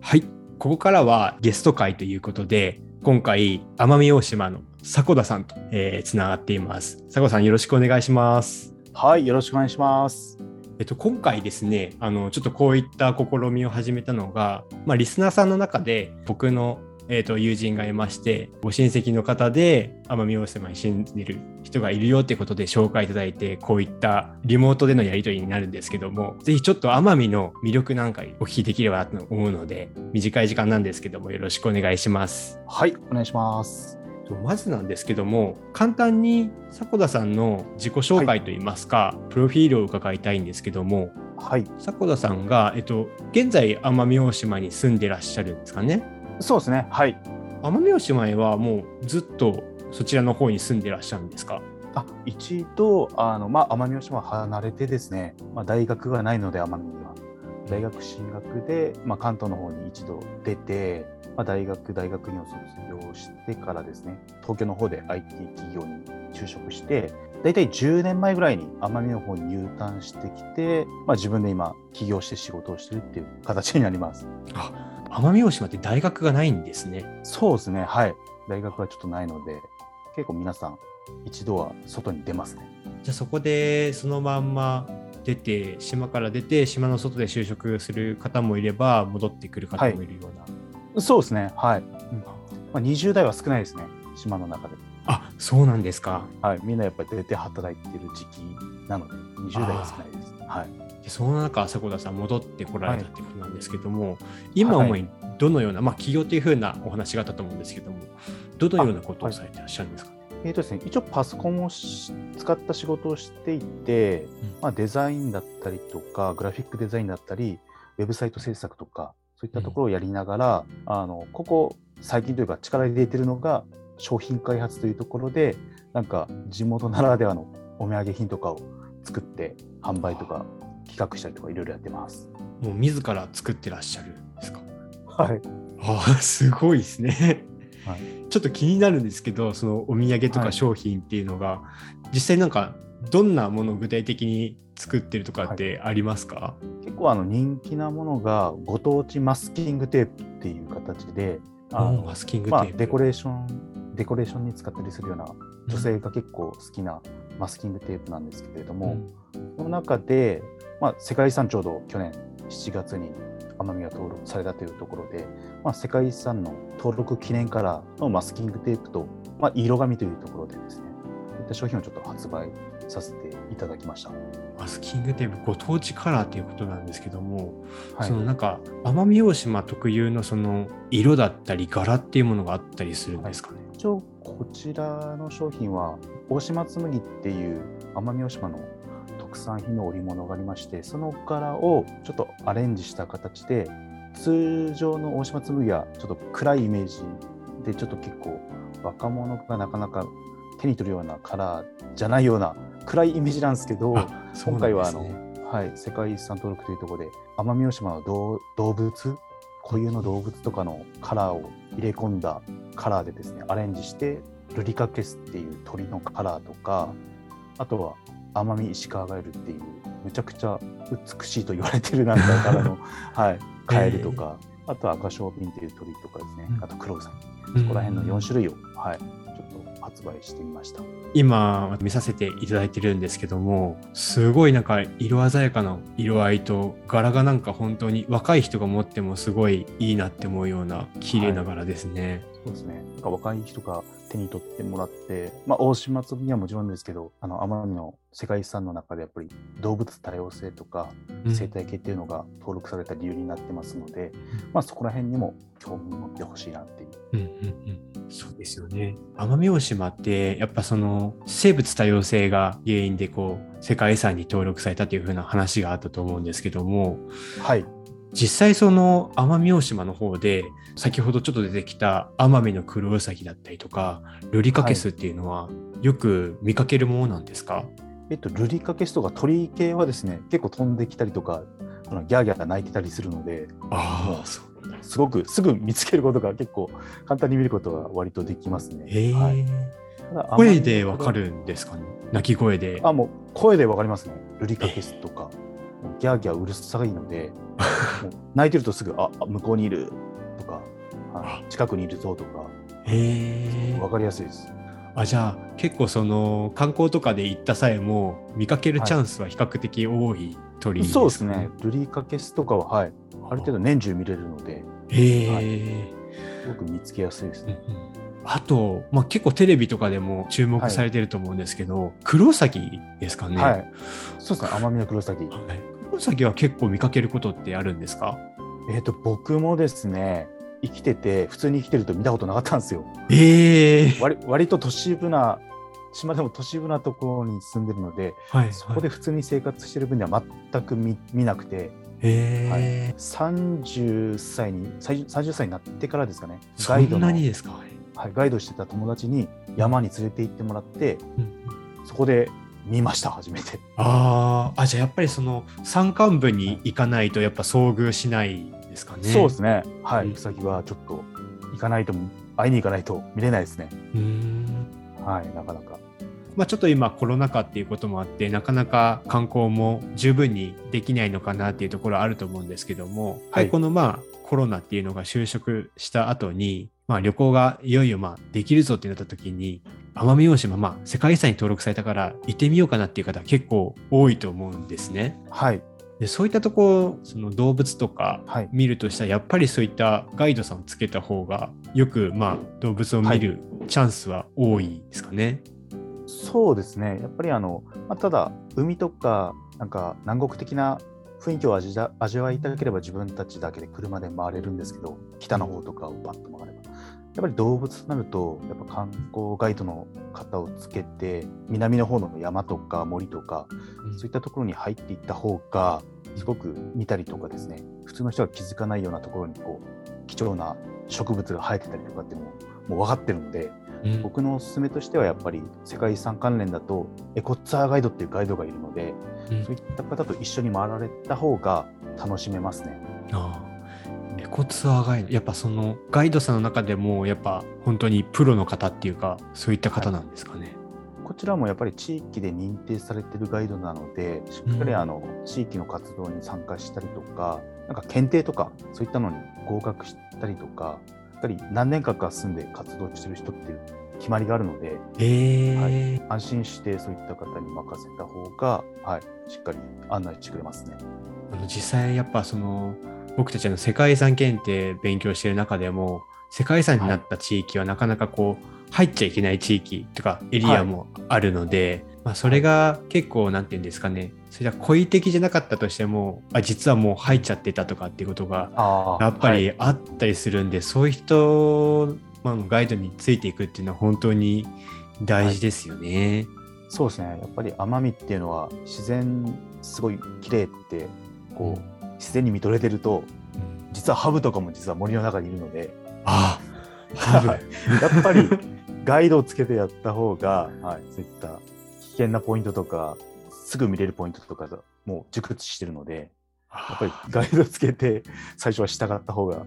はい。ここからはゲスト会ということで今回奄美大島の迫田さんと、えー、つながっています迫田さんよろしくお願いしますはい、よろしくお願いします。えっと、今回ですねあのちょっとこういった試みを始めたのが、まあ、リスナーさんの中で僕の、えっと、友人がいましてご親戚の方で奄美大島に住んでる人がいるよってことで紹介いただいてこういったリモートでのやり取りになるんですけどもぜひちょっと奄美の魅力なんかお聞きできればなと思うので短い時間なんですけどもよろしくお願いします。はい、お願いします。まずなんですけども簡単に迫田さんの自己紹介といいますか、プロフィールを伺いたいんですけどもはい、迫田さんが、えっと、現在奄美大島に住んでらっしゃるんですかねそうですね。はい。奄美大島へはもうずっとそちらの方に住んでらっしゃるんですか？あ、一度、あの、まあ、奄美大島を離れてですね、まあ、大学がないので、奄美には。大学進学で、まあ、関東の方に一度出て、まあ、大学、大学院を卒業してからですね、東京の方で IT 企業に就職して、大体10年前ぐらいに奄美の方に入隊してきて、まあ、自分で今、起業して仕事をしてるっていう形になります。奄美大島って大学がないんですねそうですね、はい。大学はちょっとないので、結構皆さん、一度は外に出ますね。じゃあそこでそのまんま出て島から出て島の外で就職する方もいれば戻ってくる方もいるような、そうですね、はい。まあ、20代は少ないですね、島の中で。あそうなんですかはい、みんなやっぱり出て働いてる時期なので、20代は少ないです。はい。でその中迫田さん戻ってこられたってことなんですけども、今はい。主にどのような、まあ起業というふうなお話があったと思うんですけどもどのようなことをされてらっしゃるんですか、えーとですね、一応パソコンをし使った仕事をしていて、まあ、デザインだったりとか、グラフィックデザインだったり、ウェブサイト制作とか、そういったところをやりながら、あのここ最近というか力入れてるのが商品開発というところで、なんか地元ならではのお土産品とかを作って販売とか企画したりとかいろいろやってます。もう自ら作ってらっしゃるんですか？はい。ああすごいですね。はい。ちょっと気になるんですけどそのお土産とかはい。商品っていうのが、実際なんかどんなものを具体的に作ってるとかってありますか、結構あの人気なものがご当地マスキングテープっていう形で、あのマスキングテープ、まあデコレーション、デコレーションに使ったりするような女性が結構好きなマスキングテープなんですけれども、うん。その中で、まあ、世界遺産ちょうど去年7月に奄美が登録されたというところで、まあ、世界遺産の登録記念カラーのマスキングテープと、まあ、色紙というところでですね、った商品をちょっと発売させていただきました。マスキングテープご当地カラーっていうことなんですけども、はいそのなんか奄美大島特有のその色だったり柄っていうものがあったりするんですかね？一応こちらの商品は大島紬っていう奄美大島の特産品の織物がありましてその柄をちょっとアレンジした形で通常の大島紬はちょっと暗いイメージでちょっと結構若者がなかなか手に取るようなカラーじゃないような暗いイメージなんですけど、あそう今回はあのはい、世界遺産登録というところで奄美大島の動動物？固有の動物とかのカラーを入れ込んだカラーでですねアレンジしてルリカケスっていう鳥のカラーとかあとは奄美石川ガエルっていうむちゃくちゃ美しいと言われてるなんか柄の、はい、カエルとか、あとは赤小瓶っていう鳥とかですね、うんあとクロウサギそこら辺の4種類を、はい、ちょっと発売してみました。今見させていただいてるんですけどもすごいなんか色鮮やかな色合いと柄がなんか本当に若い人が持ってもすごいいいなって思うような綺麗な柄ですね。そうですね。なんか若い人が手に取ってもらって、まあ、大島紬にはもちろんですけど、あの、奄美の世界遺産の中でやっぱり動物多様性とかうん生態系っていうのが登録された理由になってますので、まあ、そこら辺にも興味持ってほしいなっていう。うんうんうん、そうですよね奄美大島ってやっぱその生物多様性が原因でこう世界遺産に登録されたというふうな話があったと思うんですけどもはい。実際その奄美大島の方で先ほどちょっと出てきた奄美のクロウサギだったりとかルリカケスっていうのはよく見かけるものなんですか、えっと、ルリカケスとか鳥系はですね、結構飛んできたりとか、あのギャーギャー鳴いてたりするので、ああそうすごくすぐ見つけることが結構簡単に見ることが割とできますね。へえ、はい。声でわかるんですかね？鳴き声で。あ、もう声でわかりますね。ルリカケスとか。もうギャーギャーうるさいので、泣いてるとすぐ、あ、あ向こうにいるとか、あ近くにいるぞとか、わかりやすいです。あじゃあ結構その観光とかで行った際も見かけるチャンスは比較的多い鳥ですか、そうですね。ルリカケスとかは、はい、ある程度年中見れるので、はい。すごく見つけやすいですね。あと、まあ、結構テレビとかでも注目されてると思うんですけど、クロウサギですかね。はい。そうですね。奄美のクロウサギ。は結構見かけることってあるんですか？えっ、と、僕もですね、生きてて、普通に生きてると見たことなかったんですよ。ええ割割と都市部な、島でも都市部なところに住んでるので、はい。そこで普通に生活してる分には全く見見なくて、へえ、30歳に、30 30歳になってからですかね、そんガイドのなにですか、はい、ガイドしてた友達に山に連れて行ってもらって、うんそこで見ました、初めて。あーあ、じゃあやっぱりその山間部に行かないとやっぱ遭遇しないですかね。そうですね。はい。うんウサギはちょっと行かないと、会いに行かないと見れないですね。うーん。はい、なかなか。まあ、ちょっと今コロナ禍っていうこともあってなかなか観光も十分にできないのかなっていうところはあると思うんですけども、はいこのまあコロナっていうのが就職した後に、まあ、旅行がいよいよまあできるぞってなった時に奄美大島、まあ、世界遺産に登録されたから行ってみようかなっていう方結構多いと思うんですね。はい。でそういったところその動物とかはい。見るとしたらやっぱりそういったガイドさんをつけた方がよくまあ動物を見るチャンスは多いですかね。そうですね。やっぱりあの、まあ、ただ、海とか、なんか南国的な雰囲気を味だ味わいたければ自分たちだけで車で回れるんですけど、北の方とかをパッと回れば。やっぱり動物となると、やっぱ観光ガイドの方をつけて、南の方の山とか森とか、そういったところに入っていった方が、すごく見たりとかですね、普通の人が気づかないようなところにこう貴重な植物が生えてたりとかっていうのももう分かってるので、うん。僕のおすすめとしてはやっぱり世界遺産関連だとエコツアーガイドっていうガイドがいるので、うん。そういった方と一緒に回られた方が楽しめますね。ああエコツアーガイド。やっぱそのガイドさんの中でもやっぱ本当にプロの方っていうかそういった方なんですかね。こちらもやっぱり地域で認定されてるガイドなので、しっかりあの、地域の活動に参加したりとか、なんか検定とか、そういったのに合格したりとか、やっぱり何年間か住んで活動してる人っていう決まりがあるので、へえ、安心してそういった方に任せた方が、はい、しっかり案内してくれますね。あの実際やっぱその僕たちの世界遺産検定勉強してる中でも世界遺産になった地域はなかなかこう入っちゃいけない地域とかエリアもあるので、まあ、それが結構なんて言うんですかねそれは故意的じゃなかったとしてもあ実はもう入っちゃってたとかっていうことがやっぱりはいあったりするんで、そういう人、まあ、ガイドについていくっていうのは本当に大事ですよね。そうですね。やっぱり奄美っていうのは自然すごい綺麗ってこう、自然に見とれてるとうん。実はハブとかも実は森の中にいるので。あハブ。はい。やっぱりガイドをつけてやった方が、はい、そういった危険なポイントとかすぐ見れるポイントとかがもう熟知してるのでやっぱりガイドつけて最初は従った方が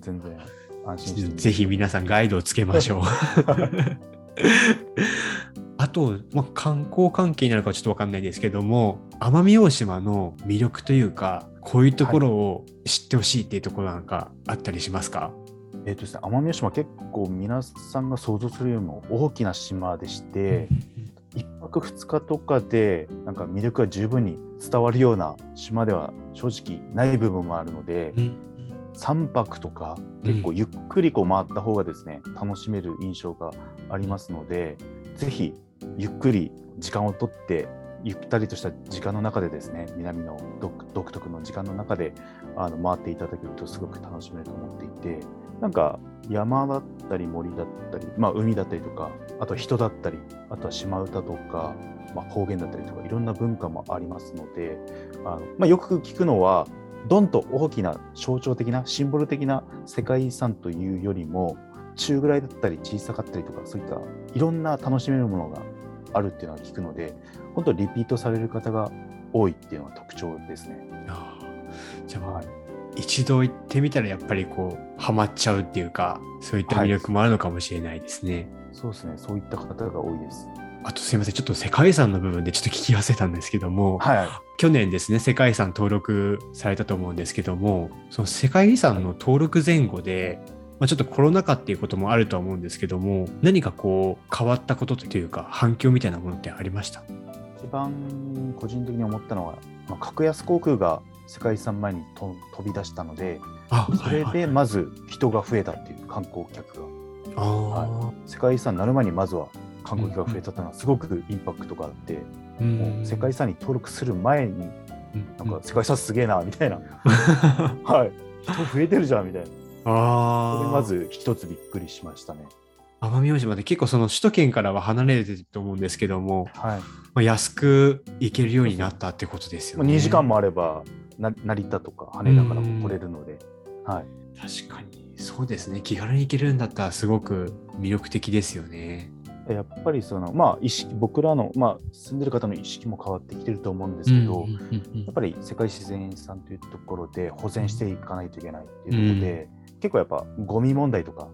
全然安心してぜひ皆さんガイドをつけましょう。あと、まあ、観光関係になるかちょっとわかんないですけども奄美大島の魅力というかこういうところを知ってほしいっていうところなんかあったりしますか、えっ、とですね奄美大島結構皆さんが想像するよりも大きな島でして、一泊二日とかでなんか魅力が十分に伝わるような島では正直ない部分もあるので、うん3泊とか結構ゆっくりこう回った方がですね、楽しめる印象がありますのでぜひゆっくり時間をとってゆったりとした時間の中でですね南の独特の時間の中であの回っていただけるとすごく楽しめると思っていてなんか山だったり森だったり、まあ、海だったりとかあと人だったりあとは島唄とか、まあ、方言だったりとかいろんな文化もありますのであの、まあ、よく聞くのはドンと大きな象徴的なシンボル的な世界遺産というよりも中ぐらいだったり小さかったりとかそういったいろんな楽しめるものがあるっていうのは聞くので本当リピートされる方が多いっていうのが特徴ですね。あーじゃあ、はい一度行ってみたらやっぱりこうハマっちゃうっていうかそういった魅力もあるのかもしれないですね。そうですねそういった方が多いです。あとすいませんちょっと世界遺産の部分でちょっと聞き忘れたんですけども、はい去年ですね世界遺産登録されたと思うんですけどもその世界遺産の登録前後で、まあ、ちょっとコロナ禍っていうこともあるとは思うんですけども何かこう変わったことというか反響みたいなものってありました？一番個人的に思ったのは、まあ、格安航空が世界遺産前にと飛び出したのであそれでまず人が増えたっていう観光客が。あ世界遺産になる前にまずは観光客が増えたっていうのはすごくインパクトがあって、ーもう世界遺産に登録する前になんか世界遺産すげえなみたいな、う んはい。人増えてるじゃんみたいなあまず一つびっくりしましたね。奄美大島で結構その首都圏からは離れてると思うんですけども、はい、まあ、安く行けるようになったってことですよまあ、ね。2時間もあればな成田とか羽田からも来れるので、はい、確かにそうですね。気軽に行けるんだったらすごく魅力的ですよね。やっぱりそのまあ意識僕らの、まあ、住んでる方の意識も変わってきてると思うんですけど、うんうんうんやっぱり世界自然遺産というところで保全していかないといけないっていうことで、結構やっぱゴミ問題とか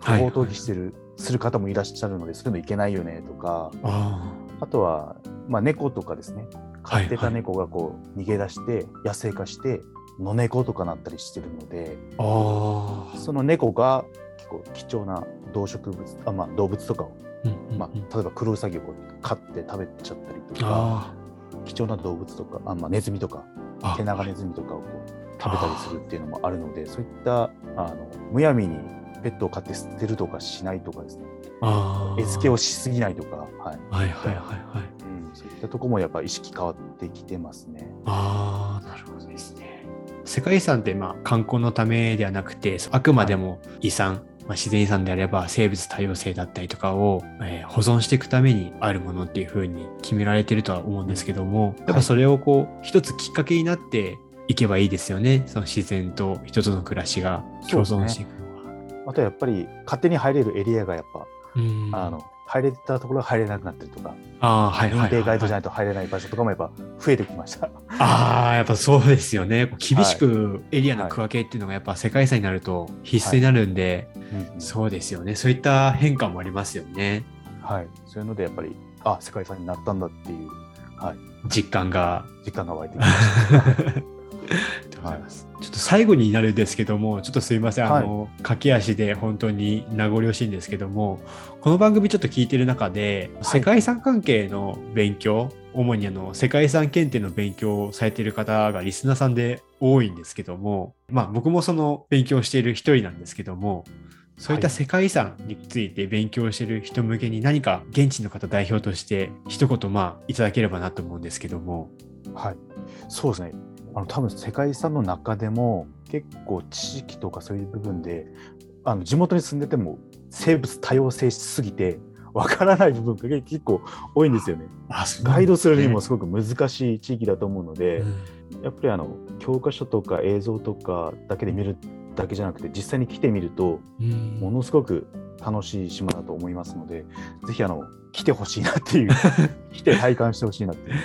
不はい。法投棄してる、する方もいらっしゃるのでそういうのいけないよねとかああとは、まあ、猫とかですね。飼ってた猫がこう逃げ出して野生化して野猫とかなったりしてるのでその猫が結構貴重な動植物あ、まあ、動物とかを、まあ、例えばクロウサギを飼って食べちゃったりとかあ貴重な動物とかあ、まあ、ネズミとか手長ネズミとかをこう食べたりするっていうのもあるのでそういったあのむやみにペットを飼って捨てるとかしないとかですね餌付けをしすぎないとか、はいはいはいはいはい。うん、そういったところもやっぱ意識変わってきてますね。ああなるほどですね。世界遺産ってまあ観光のためではなくてあくまでも遺産、まあ、自然遺産であれば生物多様性だったりとかを、えー保存していくためにあるものっていうふうに決められてるとは思うんですけどもやっぱそれをこう一つきっかけになっていけばいいですよねその自然と人との暮らしが共存していくのは。あとやっぱり勝手に入れるエリアがやっぱ、うんあの入れたところが入れなくなったりとか、あーはいはいはい認定ガイドじゃはないいと入れない場所とかもやっぱ増えてきました。ああやっぱそうですよね厳しくエリアの区分けっていうのがやっぱ世界遺産になると必須になるんで、うんそうですよね。そういった変化もありますよね。はい、そういうのでやっぱりあ世界遺産になったんだっていう、はい、実感が。実感が湧いてきました。い。ちょっと最後になるんですけども、ちょっとすいません、あの、駆け足で本当に名残惜しいんですけども、この番組ちょっと聞いてる中で、世界遺産関係の勉強、主にあの世界遺産検定の勉強をされている方がリスナーさんで多いんですけども、まあ僕もその勉強をしている一人なんですけども、そういった世界遺産について勉強している人向けに何か現地の方代表として一言まあいただければなと思うんですけども。はい、そうですね。あの多分世界遺産の中でも結構知識とかそういう部分であの地元に住んでても生物多様性しすぎてわからない部分が結構多いんですよね。ガイドするにもすごく難しい地域だと思うので、やっぱりあの教科書とか映像とかだけで見るだけじゃなくて実際に来てみるとものすごく楽しい島だと思いますので、ぜひあの来てほしいなっていう 来て体感してほしいなっていう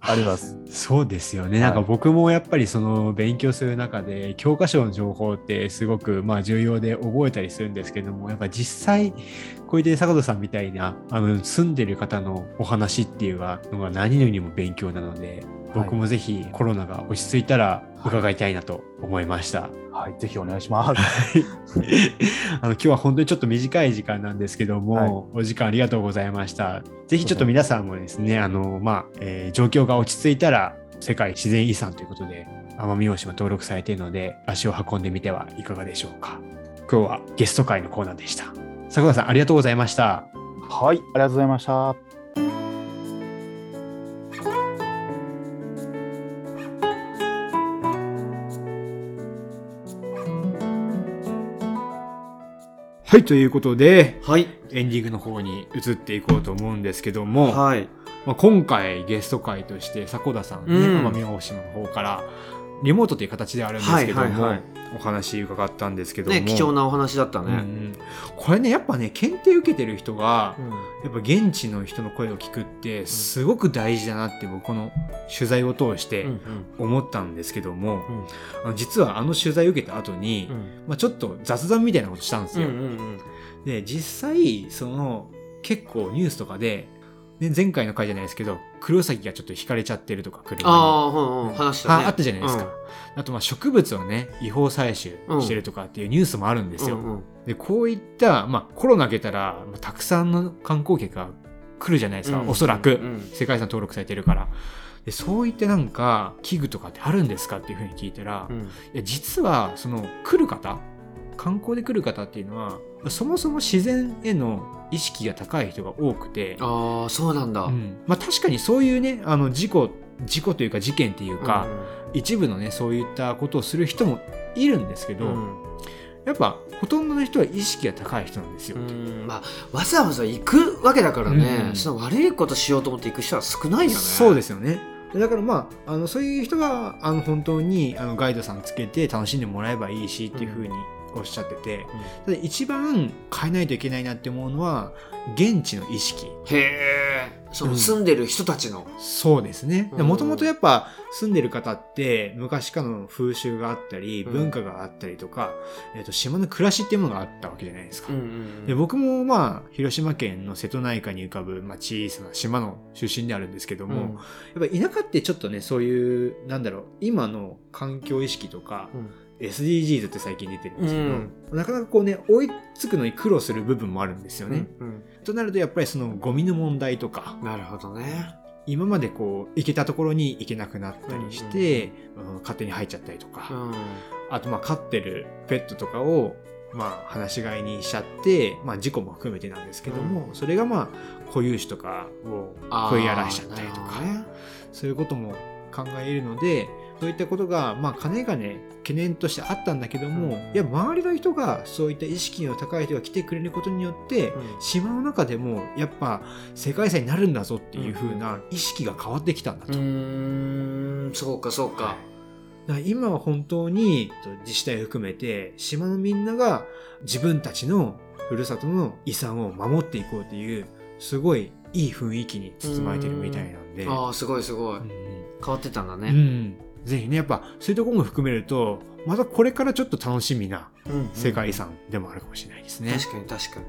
あります。そうですよね。はいなんか僕もやっぱりその勉強する中で教科書の情報ってすごくまあ重要で覚えたりするんですけども、やっぱ実際こういった坂戸さんみたいなあの住んでる方のお話っていうのが何よりも勉強なので、僕もぜひコロナが落ち着いたら伺いたいなと思いました。はい、ぜひお願いします。あの今日は本当にちょっと短い時間なんですけども、はいお時間ありがとうございました。ぜひちょっと皆さんもですね、あの、まあ、えー状況が落ち着いたら、世界自然遺産ということで、奄美大島登録されているので、足を運んでみてはいかがでしょうか。今日はゲスト会のコーナーでした。坂田さん、ありがとうございました。はい、ありがとうございました。はい、ということで、はい。エンディングの方に移っていこうと思うんですけども、はい。まあ、今回ゲスト会として迫田さんね、うん奄美大島の方からリモートという形ではあるんですけども、はいはいはいお話伺ったんですけども、ね、貴重なお話だったね。うんうん。これねやっぱね検定受けてる人がうん。やっぱ現地の人の声を聞くってすごく大事だなって僕この取材を通してうん思ったんですけども、うん。あの実はあの取材を受けた後に、うん。まあ、ちょっと雑談みたいなことしたんですよ。うんうん。で実際その結構ニュースとかで、ね、前回の回じゃないですけど黒崎がちょっと引かれちゃってるとか車に。ああ、うんうん、話したね。ああったじゃないですか、あとまあ植物をね違法採取してるとかっていうニュースもあるんですよ、うんうんでこういった、まあ、コロナ明けたらまあたくさんの観光客が来るじゃないですか、うんおそらく、うん世界遺産登録されてるから。でそういったなんか器具とかってあるんですかっていうふうに聞いたら、いうん。や実はその来る方観光で来る方っていうのはそもそも自然への意識が高い人が多くて、ああ、そうなんだ。うんまあ、確かにそういうねあの事故事故というか事件っていうか、一部のねそういったことをする人もいるんですけど、うんやっぱほとんどの人は意識が高い人なんですよ。うんまあ、わざわざ行くわけだからね、うんその悪いことしようと思って行く人は少ないよね。そうですすよね。だからまああのそういう人があの本当にあのガイドさんつけて楽しんでもらえばいいしっていうふうにおっしゃってて、ただ一番変えないといけないなって思うのは現地の意識。へえ、そのうん住んでる人たちの。そうですね。うんもともとやっぱ住んでる方って昔からの風習があったりうん文化があったりとか、えっと島の暮らしっていうものがあったわけじゃないですか。んで僕もまあ広島県の瀬戸内海に浮かぶ、まあ、小さな島の出身であるんですけども、うんやっぱ田舎ってちょっとねそういうなんだろう今の環境意識とか、SDGs って最近出てるんですけど、うん。なかなかこうね追いつくのに苦労する部分もあるんですよね。うんとなるとやっぱりそのゴミの問題とか。なるほどね。今までこう行けたところに行けなくなったりして、うん勝手に入っちゃったりとか、うん。あとまあ飼ってるペットとかをまあ放し飼いにしちゃって、まあ事故も含めてなんですけども、それがまあ固有種とかを食い荒らしちゃったりとか、ね。そういうことも考えるので、そういったことが、まあ、かねがね、懸念としてあったんだけども、うんいや、周りの人が、そういった意識の高い人が来てくれることによって、うん島の中でも、やっぱ、世界遺産になるんだぞっていう風な意識が変わってきたんだと。うーん、そうかそうか。今は本当に自治体を含めて島のみんなが自分たちのふるさとの遺産を守っていこうっていうすごいいい雰囲気に包まれてるみたいなんで。ああ、すごいすごい。うん変わってたんだうね。ん、ぜひねやっぱそういうところも含めるとまたこれからちょっと楽しみなうん世界遺産でもあるかもしれないですね。確かに確かに。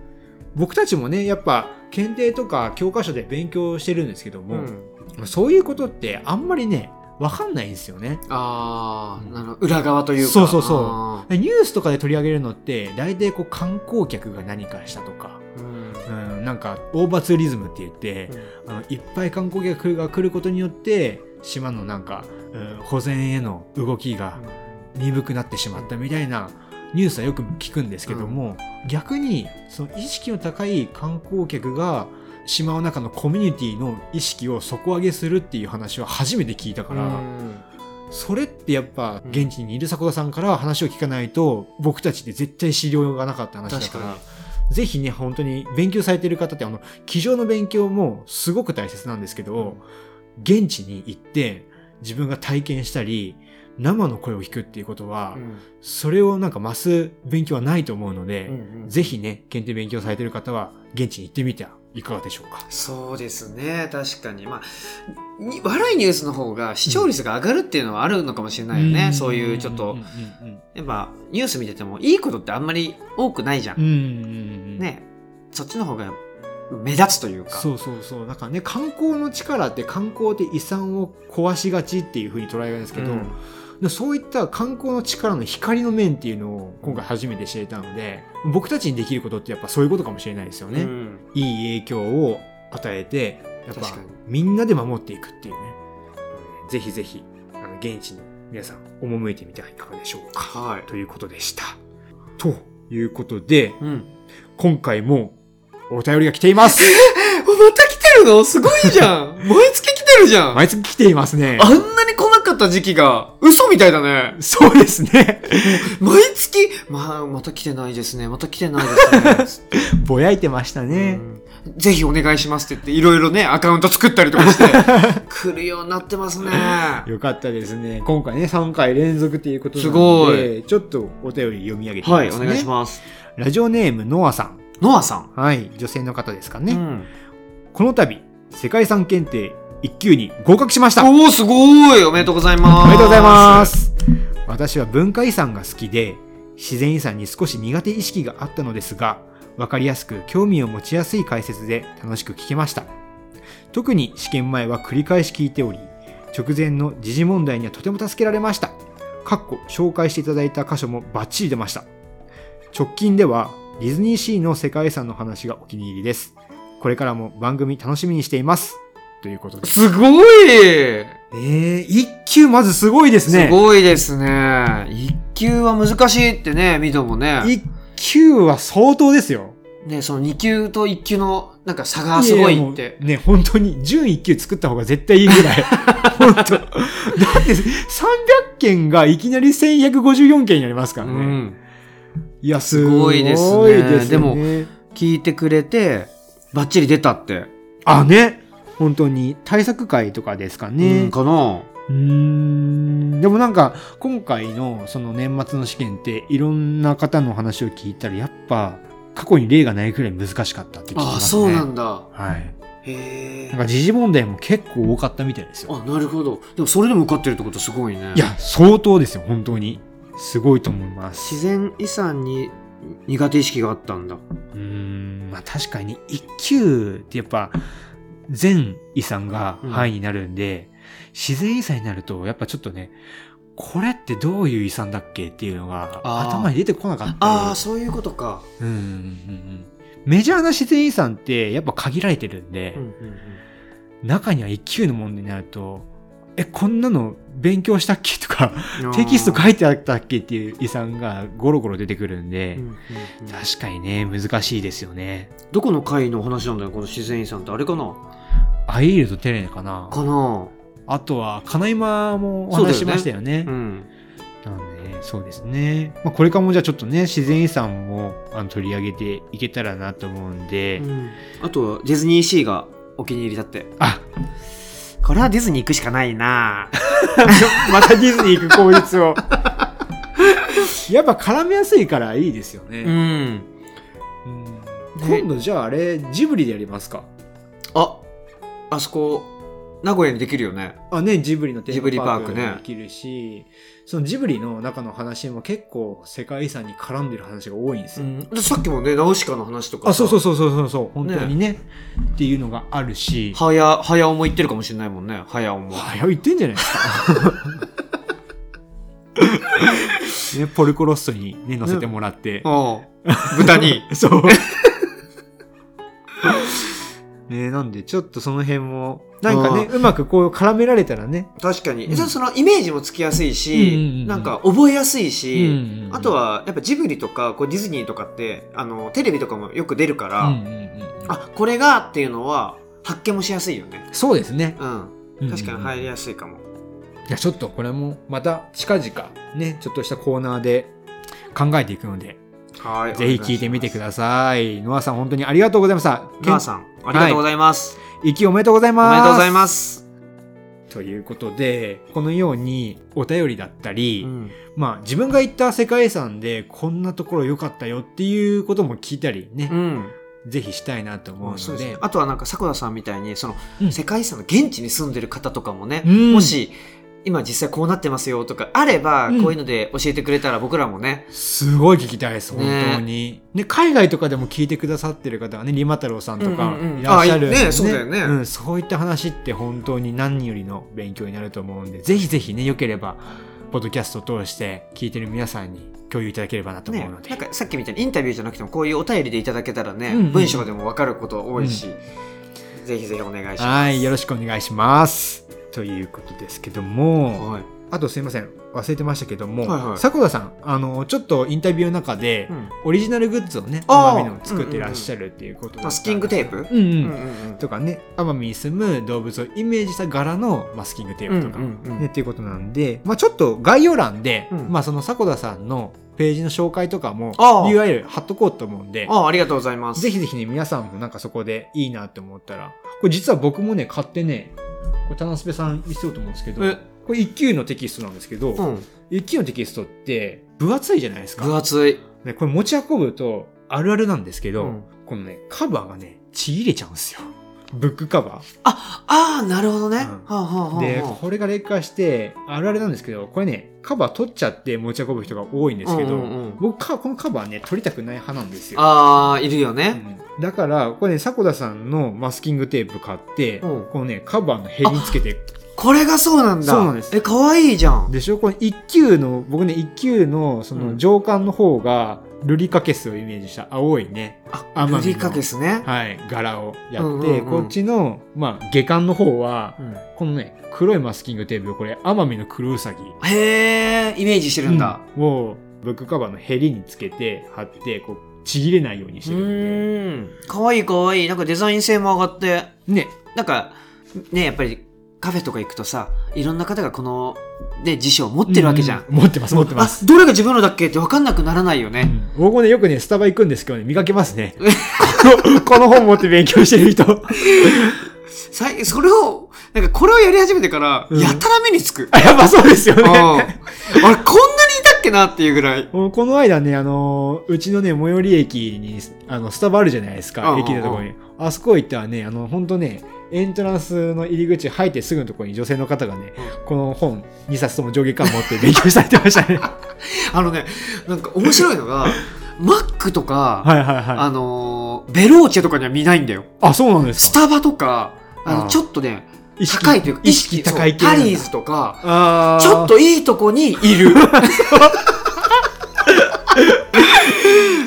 僕たちもねやっぱ検定とか教科書で勉強してるんですけども、うんそういうことってあんまりねわかんないんですよね。ああ、うんな裏側というか。そうそうそうあニュースとかで取り上げるのって大体こう観光客が何かしたとか、ーうんうん、なんかオーバーツーリズムって言って、あのいっぱい観光客が来ることによって島のなんか、うん保全への動きが鈍くなってしまったみたいなニュースはよく聞くんですけども、逆にその意識の高い観光客が島の中のコミュニティの意識を底上げするっていう話は初めて聞いたから、うん。それってやっぱ現地にいる迫田さんから話を聞かないと僕たちって絶対資料がなかった話だからぜひね本当に勉強されてる方ってあの机上の勉強もすごく大切なんですけど、現地に行って自分が体験したり生の声を聞くっていうことは、うん。それをなんか増す勉強はないと思うので、うんうんぜひね検定勉強されてる方は現地に行ってみてはいかがでしょうか。そうですね。確かに。まあに悪いニュースの方が視聴率が上がるっていうのはあるのかもしれないよね、そういうちょっと。うんうん。やっぱニュース見ててもいいことってあんまり多くないじゃん、うんうんうんうん。ね。そっちの方が目立つというか。そうそうそう。なんかね観光の力って観光って遺産を壊しがちっていうふうに捉えられるんですけど、うん。でそういった観光の力の光の面っていうのを今回初めて知れたので僕たちにできることってやっぱそういうことかもしれないですよね、うん。いい影響を与えてやっぱみんなで守っていくっていうね。ぜひぜひあの現地に皆さん赴いてみてはいかがでしょうか。はい。ということでした。ということでうん。今回もお便りが来ています。また来てるの？すごいじゃん。毎月来てるじゃん、毎月来ていますね。あんなに来なかった時期が嘘みたいだね。そうですね。毎月まあまた来てないですね。また来てないですね。ぼやいてましたね、うん。ぜひお願いしますって言っていろいろねアカウント作ったりとかして 来るようになってますね。よかったですね。今回ね3回連続ということなのすごでちょっとお便り読み上げてみはいおますね願いします。ラジオネームノアさんノアさん、はい女性の方ですかね、うん、この度世界遺産検定1級に合格しました。おおすごい。おめでとうございます。おめでとうございます。私は文化遺産が好きで自然遺産に少し苦手意識があったのですが分かりやすく興味を持ちやすい解説で楽しく聞けました。特に試験前は繰り返し聞いており直前の時事問題にはとても助けられました。かっこ紹介していただいた箇所もバッチリ出ました。直近ではディズニーシーの世界遺産の話がお気に入りです。これからも番組楽しみにしています。ということで。すすごい！えー、一級まずすごいですね。すごいですね。一級は難しいってねミドもね。一級は相当ですよ。ねその二級と一級のなんか差がすごいって。うね、本当に、準一級作った方が絶対いいぐらい。本当。だって、300件がいきなり1154件になりますからね。うんいや、すすごごいいでですすね。ねでも聞いてくれてバッチリ出たって、あ、ね。本当に、対策会とかですかうねん。かなうーんでもなんか今回のその年末の試験っていろんな方の話を聞いたらやっぱ過去に例がないくらい難しかったって聞きますね。ああそうなんだはい。なんか時事問題も結構多かったみたいですよ。あなるほどでもそれでも受かってるってことすごいねいや、相当ですよ、本当に。すごいと思います。自然遺産に苦手意識があったんだ。うーん、まあ確かに一級ってやっぱ全遺産が範囲になるんで、自然遺産になるとやっぱちょっとね、これってどういう遺産だっけっていうのが頭に出てこなかった。りああそういうことか。うんうんうん。うんメジャーな自然遺産ってやっぱ限られてるんで、うんうん中には一級の問題になると、え、こんなの勉強したっけ？とか、うんテキスト書いてあったっけ？っていう遺産がゴロゴロ出てくるんで、うんうんうん。確かにね、難しいですよね。どこの回の話なんだよこの自然遺産って。あれかな？アイールとテレネかな？かな？あとは、金今もお話ししましたよね。うん。なんで、そうですね。まあ、これからもじゃあちょっとね、自然遺産もあの取り上げていけたらなと思うんで、うん。あとはディズニーシーがお気に入りだって。あ、これはディズニー行くしかないな またディズニー行く効率を。やっぱ絡めやすいからいいですよね。うん今度じゃああれ、ジブリでやりますか？ああそこ名古屋にできるよねあね、ジブリのテージブリマパークパークねできるし、そのジブリの中の話も結構世界遺産に絡んでる話が多いんですよ。うん。でさっきもねナウシカの話とかあ、そうそうそそうそうそう。そう、本当にね。っていうのがあるし、はやはやおも行ってるかもしれないもんね。はやおも。早言ってんじゃないですか。ね、ポルコロッソにね、乗せてもらって。うん豚に。そう。ね。ね、なんでちょっとその辺も、なんかね、うまくこう絡められたらね。確かに、うん。そのイメージもつきやすいし、うんうんうんなんか覚えやすいうんし、うんうん。あと、はやっぱジブリとかこうディズニーとかってあのテレビとかもよく出るから、うんうんうんうん。あこれがっていうのは発見もしやすいよね。そうですね。うん。確かに入りやすいかも、いや、ちょっとこれもまた近々ね、ちょっとしたコーナーで考えていくので、はい。ぜひ聞いてみてください。ノアさん本当にありがとうございました。ノアさんありがとうございます、一気おめでとうございおます。めでとうございます、ということで、このようにお便りだったり、うん。まあ自分が行った世界遺産でこんなところ良かったよっていうことも聞いたりね、うん。ぜひしたいなと思うので。であとはなんか迫田さんみたいにその、うん。世界遺産の現地に住んでる方とかもね、うん。もし今実際こうなってますよとかあれば、うん。こういうので教えてくれたら僕らもね。すごい聞きたいです、本ね当に。ね、海外とかでも聞いてくださってる方はね、リマ太郎さんとかうんうんうん。いらっしゃるんで、あいいね。そうだよね。んそういった話って本当に何よりの勉強になると思うんで、ぜひぜひね、よければ、ポッドキャストを通して聞いてる皆さんに共有いただければなと思うので。ねなんかさっきみたいにインタビューじゃなくてもこういうお便りでいただけたらね、うん。うん文章でも分かること多いし、ぜひぜひお願いします。はい、よろしくお願いします。ということですけども、はい。あとすいません、忘れてましたけども、はいはい。迫田さん、あの、ちょっとインタビューの中で、うん。オリジナルグッズをね、奄美の作ってらっしゃるっていうことマスキングテープ？うんうん。うんうんとかね、奄美に住む動物をイメージした柄のマスキングテープとか、うんうんうん。ね、っていうことなんで、まあちょっと概要欄で、うん。まあその迫田さんのページの紹介とかも URL 貼っとこうと思うんで、ああありがとうございます。ぜひぜひね、皆さんもなんかそこでいいなって思ったら、これ実は僕もね、買ってね、これ、田之助さん見せようと思うんですけど、えこれ1級のテキストなんですけど、うん、1級のテキストって分厚いじゃないですか。分厚い。ね、これ持ち運ぶとあるあるなんですけど、うんこのね、カバーがね、ちぎれちゃうんですよ。ブックカバああ、なるほどね。で、はあこれが劣化して、あるあるなんですけど、これね、カバー取っちゃって持ち運ぶ人が多いんですけど、うんうんうん僕か、このカバーね、取りたくない派なんですよ。ああ、いるよね。うんだから、これね、迫田さんのマスキングテープ買って、うんこのね、カバーのヘリにつけて、これがそうなんだ。そうなんですえ、かわいいじゃん。でしょ？この1級の、僕ね、1級の、その上巻の方が、ルリカケスをイメージした青いね、あ、ルリカケスね。はい、柄をやって、うんうんうんこっちの、まあ、下巻の方は、うんこのね、黒いマスキングテープ、これ、奄美の黒ウサギ。へえ、イメージしてるんだ。うんを、ブックカバーのヘリにつけて、貼って、こう、ちぎれないようにしうてるんで。かわいいかわいい。なんかデザイン性も上がって。ね、なんか、ね、やっぱりカフェとか行くとさ、いろんな方がこの、ね、辞書を持ってるわけじゃん。う持ってます、持ってます。あ、どれが自分のだっけって分かんなくならないよね。うん僕もね、よくね、スタバ行くんですけどね、見かけますね。この本持って勉強してる人。さいそれを、なんかこれをやり始めてから、うんやたら目につく。あ、やっぱそうですようん。ね。あれ、こんなにいたっけなっていうぐらい。この間ね、あのーうちのね、最寄り駅に、あの、スタバあるじゃないですか、駅のところに。あそこ行ったらね、あの、ほんとね、エントランスの入り口入ってすぐのところに女性の方がね、この本2冊とも上下巻持って勉強されてましたね。あのね、なんか面白いのが、マックとか、はいはいはい。あのーベローチェとかには見ないんだよ。あ、そうなんですか。スタバとか、あのちょっとね、高いというか、意識高い系タリーズとか、ちょっといいとこにいる。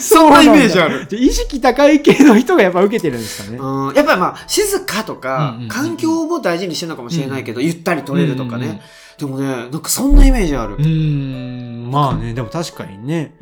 そんなイメージある。意識高い系の人がやっぱ受けてるんですかね。うん、やっぱりまあ静かとか、環境も大事にしてるのかもしれないけど、ゆったり取れるとかね、でもねなんかそんなイメージある。う、ーん、まあね、でも確かにね。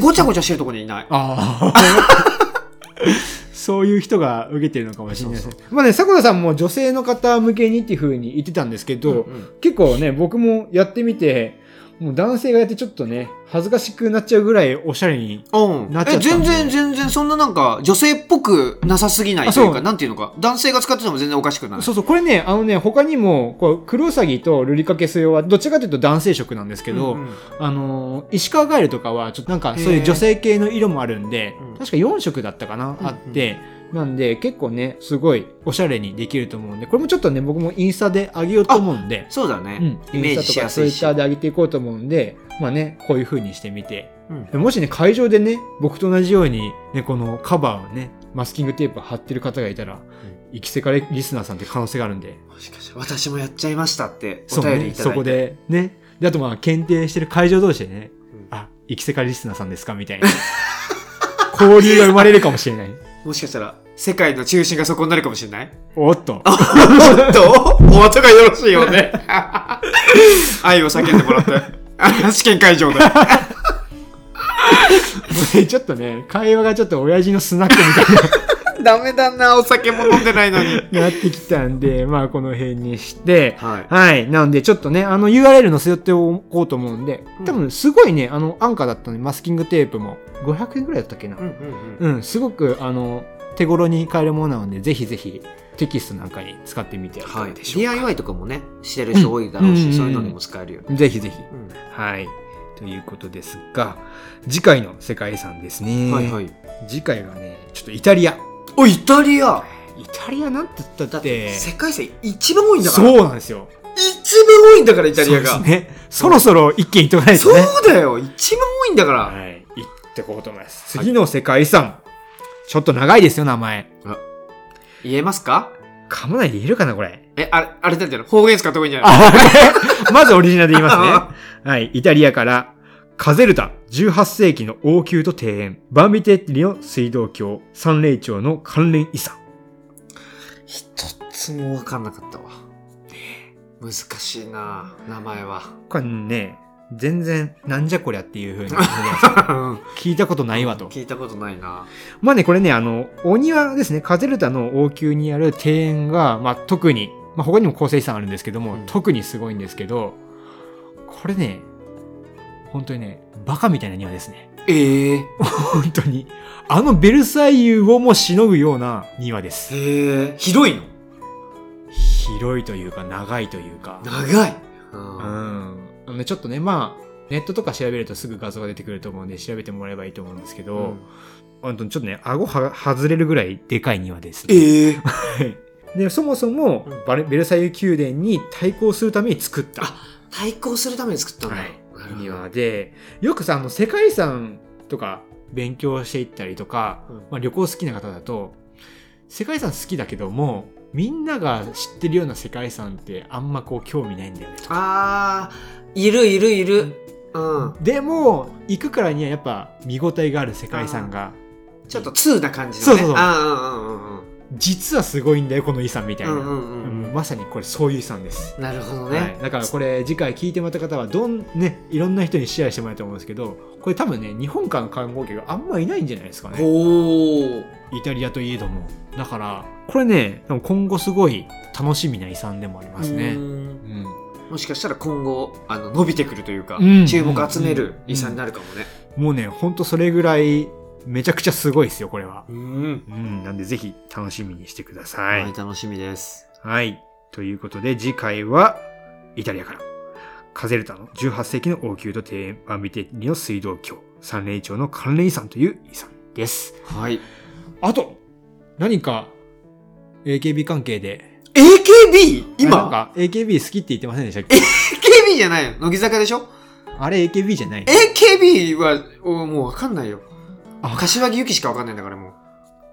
ごちゃごちゃしてるとこにいない。ああ。そういう人が受けてるのかもしれないですね。まあね、迫田さんも女性の方向けにっていう風に言ってたんですけど、うんうん。結構ね、僕もやってみて、もう男性がやってちょっとね、恥ずかしくなっちゃうぐらいおしゃれに。うん。なっちゃったんで。え全然全然そんななんか女性っぽくなさすぎないというかなんていうのか。男性が使ってても全然おかしくない。そうそう、これね、あのね、他にも、こう、クロウサギとルリカケス用は、どっちかというと男性色なんですけど、うんうん。あのー石川ガエルとかは、ちょっとなんか、そういう女性系の色もあるんでうん、確か4色だったかな、うん。あって、なんで、結構ね、すごいおしゃれにできると思うんで、これもちょっとね、僕もインスタで上げようと思うんで、そうだね、うん、インスタとかツイッターで上げていこうと思うんで、まあね、こういう風にしてみて。うんでもしね、会場でね、僕と同じように、ね、このカバーをね、マスキングテープ貼ってる方がいたら、生きせかれリスナーさんって可能性があるんで、もしかして私もやっちゃいましたっておそうね、便りいただいてそこでね。で、あとまあ、検定してる会場同士でね、うんあ、生きせかリスナーさんですか？みたいな。交流が生まれるかもしれない。もしかしたら世界の中心がそこになるかもしれない？おっと。おっと？お後がよろしいよね。愛を叫んでもらって。あ試験会場で。ちょっとね会話がちょっと親父のスナックみたい ダメだなお酒も飲んでないのに。になってきたんでまあこの辺にして。はい。はい。なんで、ちょっとね、あの URL 載せておこうと思うんで、多分すごいね、あの、安価だったので、マスキングテープも。500円ぐらいだったっけな。うん。うんうん。うん、すごく、あの、手頃に買えるものなので、ぜひぜひ、テキストなんかに使ってみてはい。DIY とかもねしてる人多いだろうし、うんそういうのにも使えるよね、ぜひぜひ。うんはい。ということですが、次回の世界遺産ですね。はいはい次回がね、ちょっとイタリア。おイタリアイタリアなんて言ったってて、世界遺産一番多いんだからそうなんですよ。一番多いんだからイタリアがそうですね。そろそろ一気に言っとかないとそうね。だよ一番多いんだから、はい。行ってこうと思います。次の世界遺産。ちょっと長いですよ、名前。言えますか？噛まないで言えるかな、これ。えあれあれなんて方言使った方がいいんじゃない？あ まずオリジナルで言いますね。はい。イタリアから、カゼルタ、18世紀の王宮と庭園、バンビテッリの水道橋、三霊町の関連遺産。一つも分かんなかったわ難しいな名前はこれね、全然、なんじゃこりゃっていう風に思います 聞いたことないわと。聞いたことないなまあね、これね、あの、お庭ですね、カゼルタの王宮にある庭園が、まあ特に、まあ他にも構成遺産あるんですけども、うん特にすごいんですけど、これね、本当にね、バカみたいな庭ですね。ええ 本当に。あのベルサイユをもしのぐような庭です。へえ広いの？広いというか、長いというか。長い、ううんん。あのねちょっとね、まあ、ネットとか調べるとすぐ画像が出てくると思うんで、調べてもらえばいいと思うんですけど、本当にちょっとね、顎は外れるぐらいでかい庭です、ね。ええ。はい。で、そもそもベルサイユ宮殿に対抗するために作った、対抗するために作ったんだ、はい。庭で、よくさ、あの、世界遺産とか勉強していったりとか、うん。まあ、旅行好きな方だと、世界遺産好きだけども、みんなが知ってるような世界遺産ってあんまこう興味ないんだよね。あーいるいるいる。うん。でも、行くからにはやっぱ見応えがある世界遺産が、ちょっと通な感じのね。そうそうそう。実はすごいんだよ、この遺産みたいな。うんうんうんうん。まさにこれそういう遺産です。なるほどはねい、だからこれ次回聞いてもらった方はどんねいろんな人にシェアしてもらえると思うんですけどこれ多分ね日本からの観光客があんまいないんじゃないですかね。イタリアといえども。だからこれね今後すごい楽しみな遺産でもありますね。ううんんもしかしたら今後あの伸びてくるというか、うん注目集める遺産になるかもね。もうねほんとそれぐらいめちゃくちゃすごいですよこれは。うん、うんなんでぜひ楽しみにしてください。はい楽しみです。はい。ということで、次回は、イタリアから。カゼルタの18世紀の王宮と庭園、バンビテの水道橋、三霊町の関連遺産という遺産です。はい。あと、何か、AKB 関係で、AKB なん今か、AKB 好きって言ってませんでしたっけ？AKB じゃないよ。乃木坂でしょ？あれ AKB じゃない。AKB はおもうわかんないよ。あ。柏木由紀しかわかんないんだからも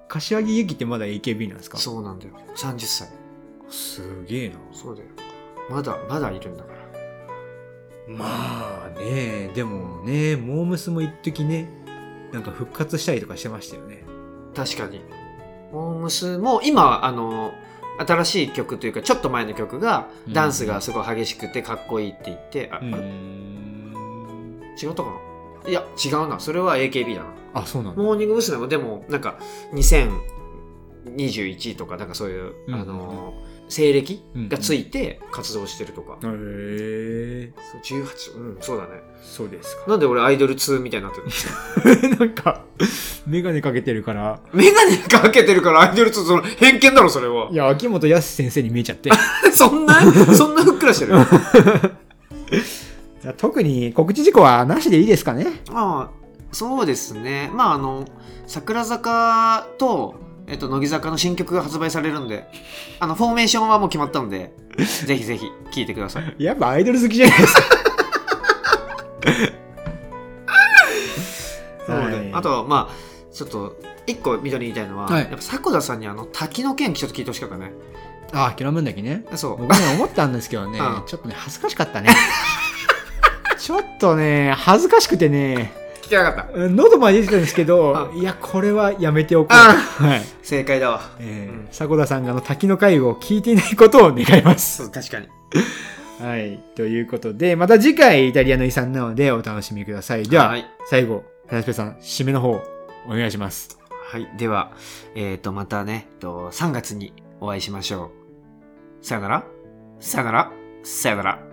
柏木由紀ってまだ AKB なんですか？うそうなんだよ。30歳。すげえな。そうだよ。まだまだいるんだから。まあね、でもね、モームスも一時ね、なんか復活したりとかしてましたよね。確かに。モームスも今あの新しい曲というかちょっと前の曲がうんダンスがすごい激しくてかっこいいって言って、ああ。違ったかな？いや違うなそれは AKB だなあ、そうなんだ。モーニング娘。もでもなんか2021とかなんかそういう、うんあの西暦がついて活動してるとか、へえそう18うんそうだね。そうですか。なんで俺アイドル2みたいになってる なんか、メガネかけてるから、メガネかけてるからアイドル2その偏見だろそれは。いや、秋元康先生に見えちゃって。そんなそんなふっくらしてる？特に告知事項はなしでいいですかね？まあそうですね。まああの桜坂と、えっと、乃木坂の新曲が発売されるんであのフォーメーションはもう決まったんでぜひぜひ聴いてください。やっぱアイドル好きじゃないですか。そうで、はい。あとはまあちょっと一個緑に言いたいのは、はい。やっぱ迫田さんにあの滝の件ちょっと聞いてほしかったね。あ、キラムンだけね。そう。僕ね、思ったんですけどね。うん、ちょっとね、恥ずかしかったね。ちょっとね、恥ずかしくてね、聞けなかった。うん喉まで出てたんですけどあ、いや、これはやめておこう。あはい。正解だわ。えーうん迫田さんがあの滝の会を聞いていないことを願います。そう、確かに。はい。ということで、また次回イタリアの遺産なのでお楽しみください。では、はい最後、花スペさん、締めの方、お願いします。はい。では、えっ、と、またね、えっと、3月にお会いしましょう。さよなら。さよなら。さよなら。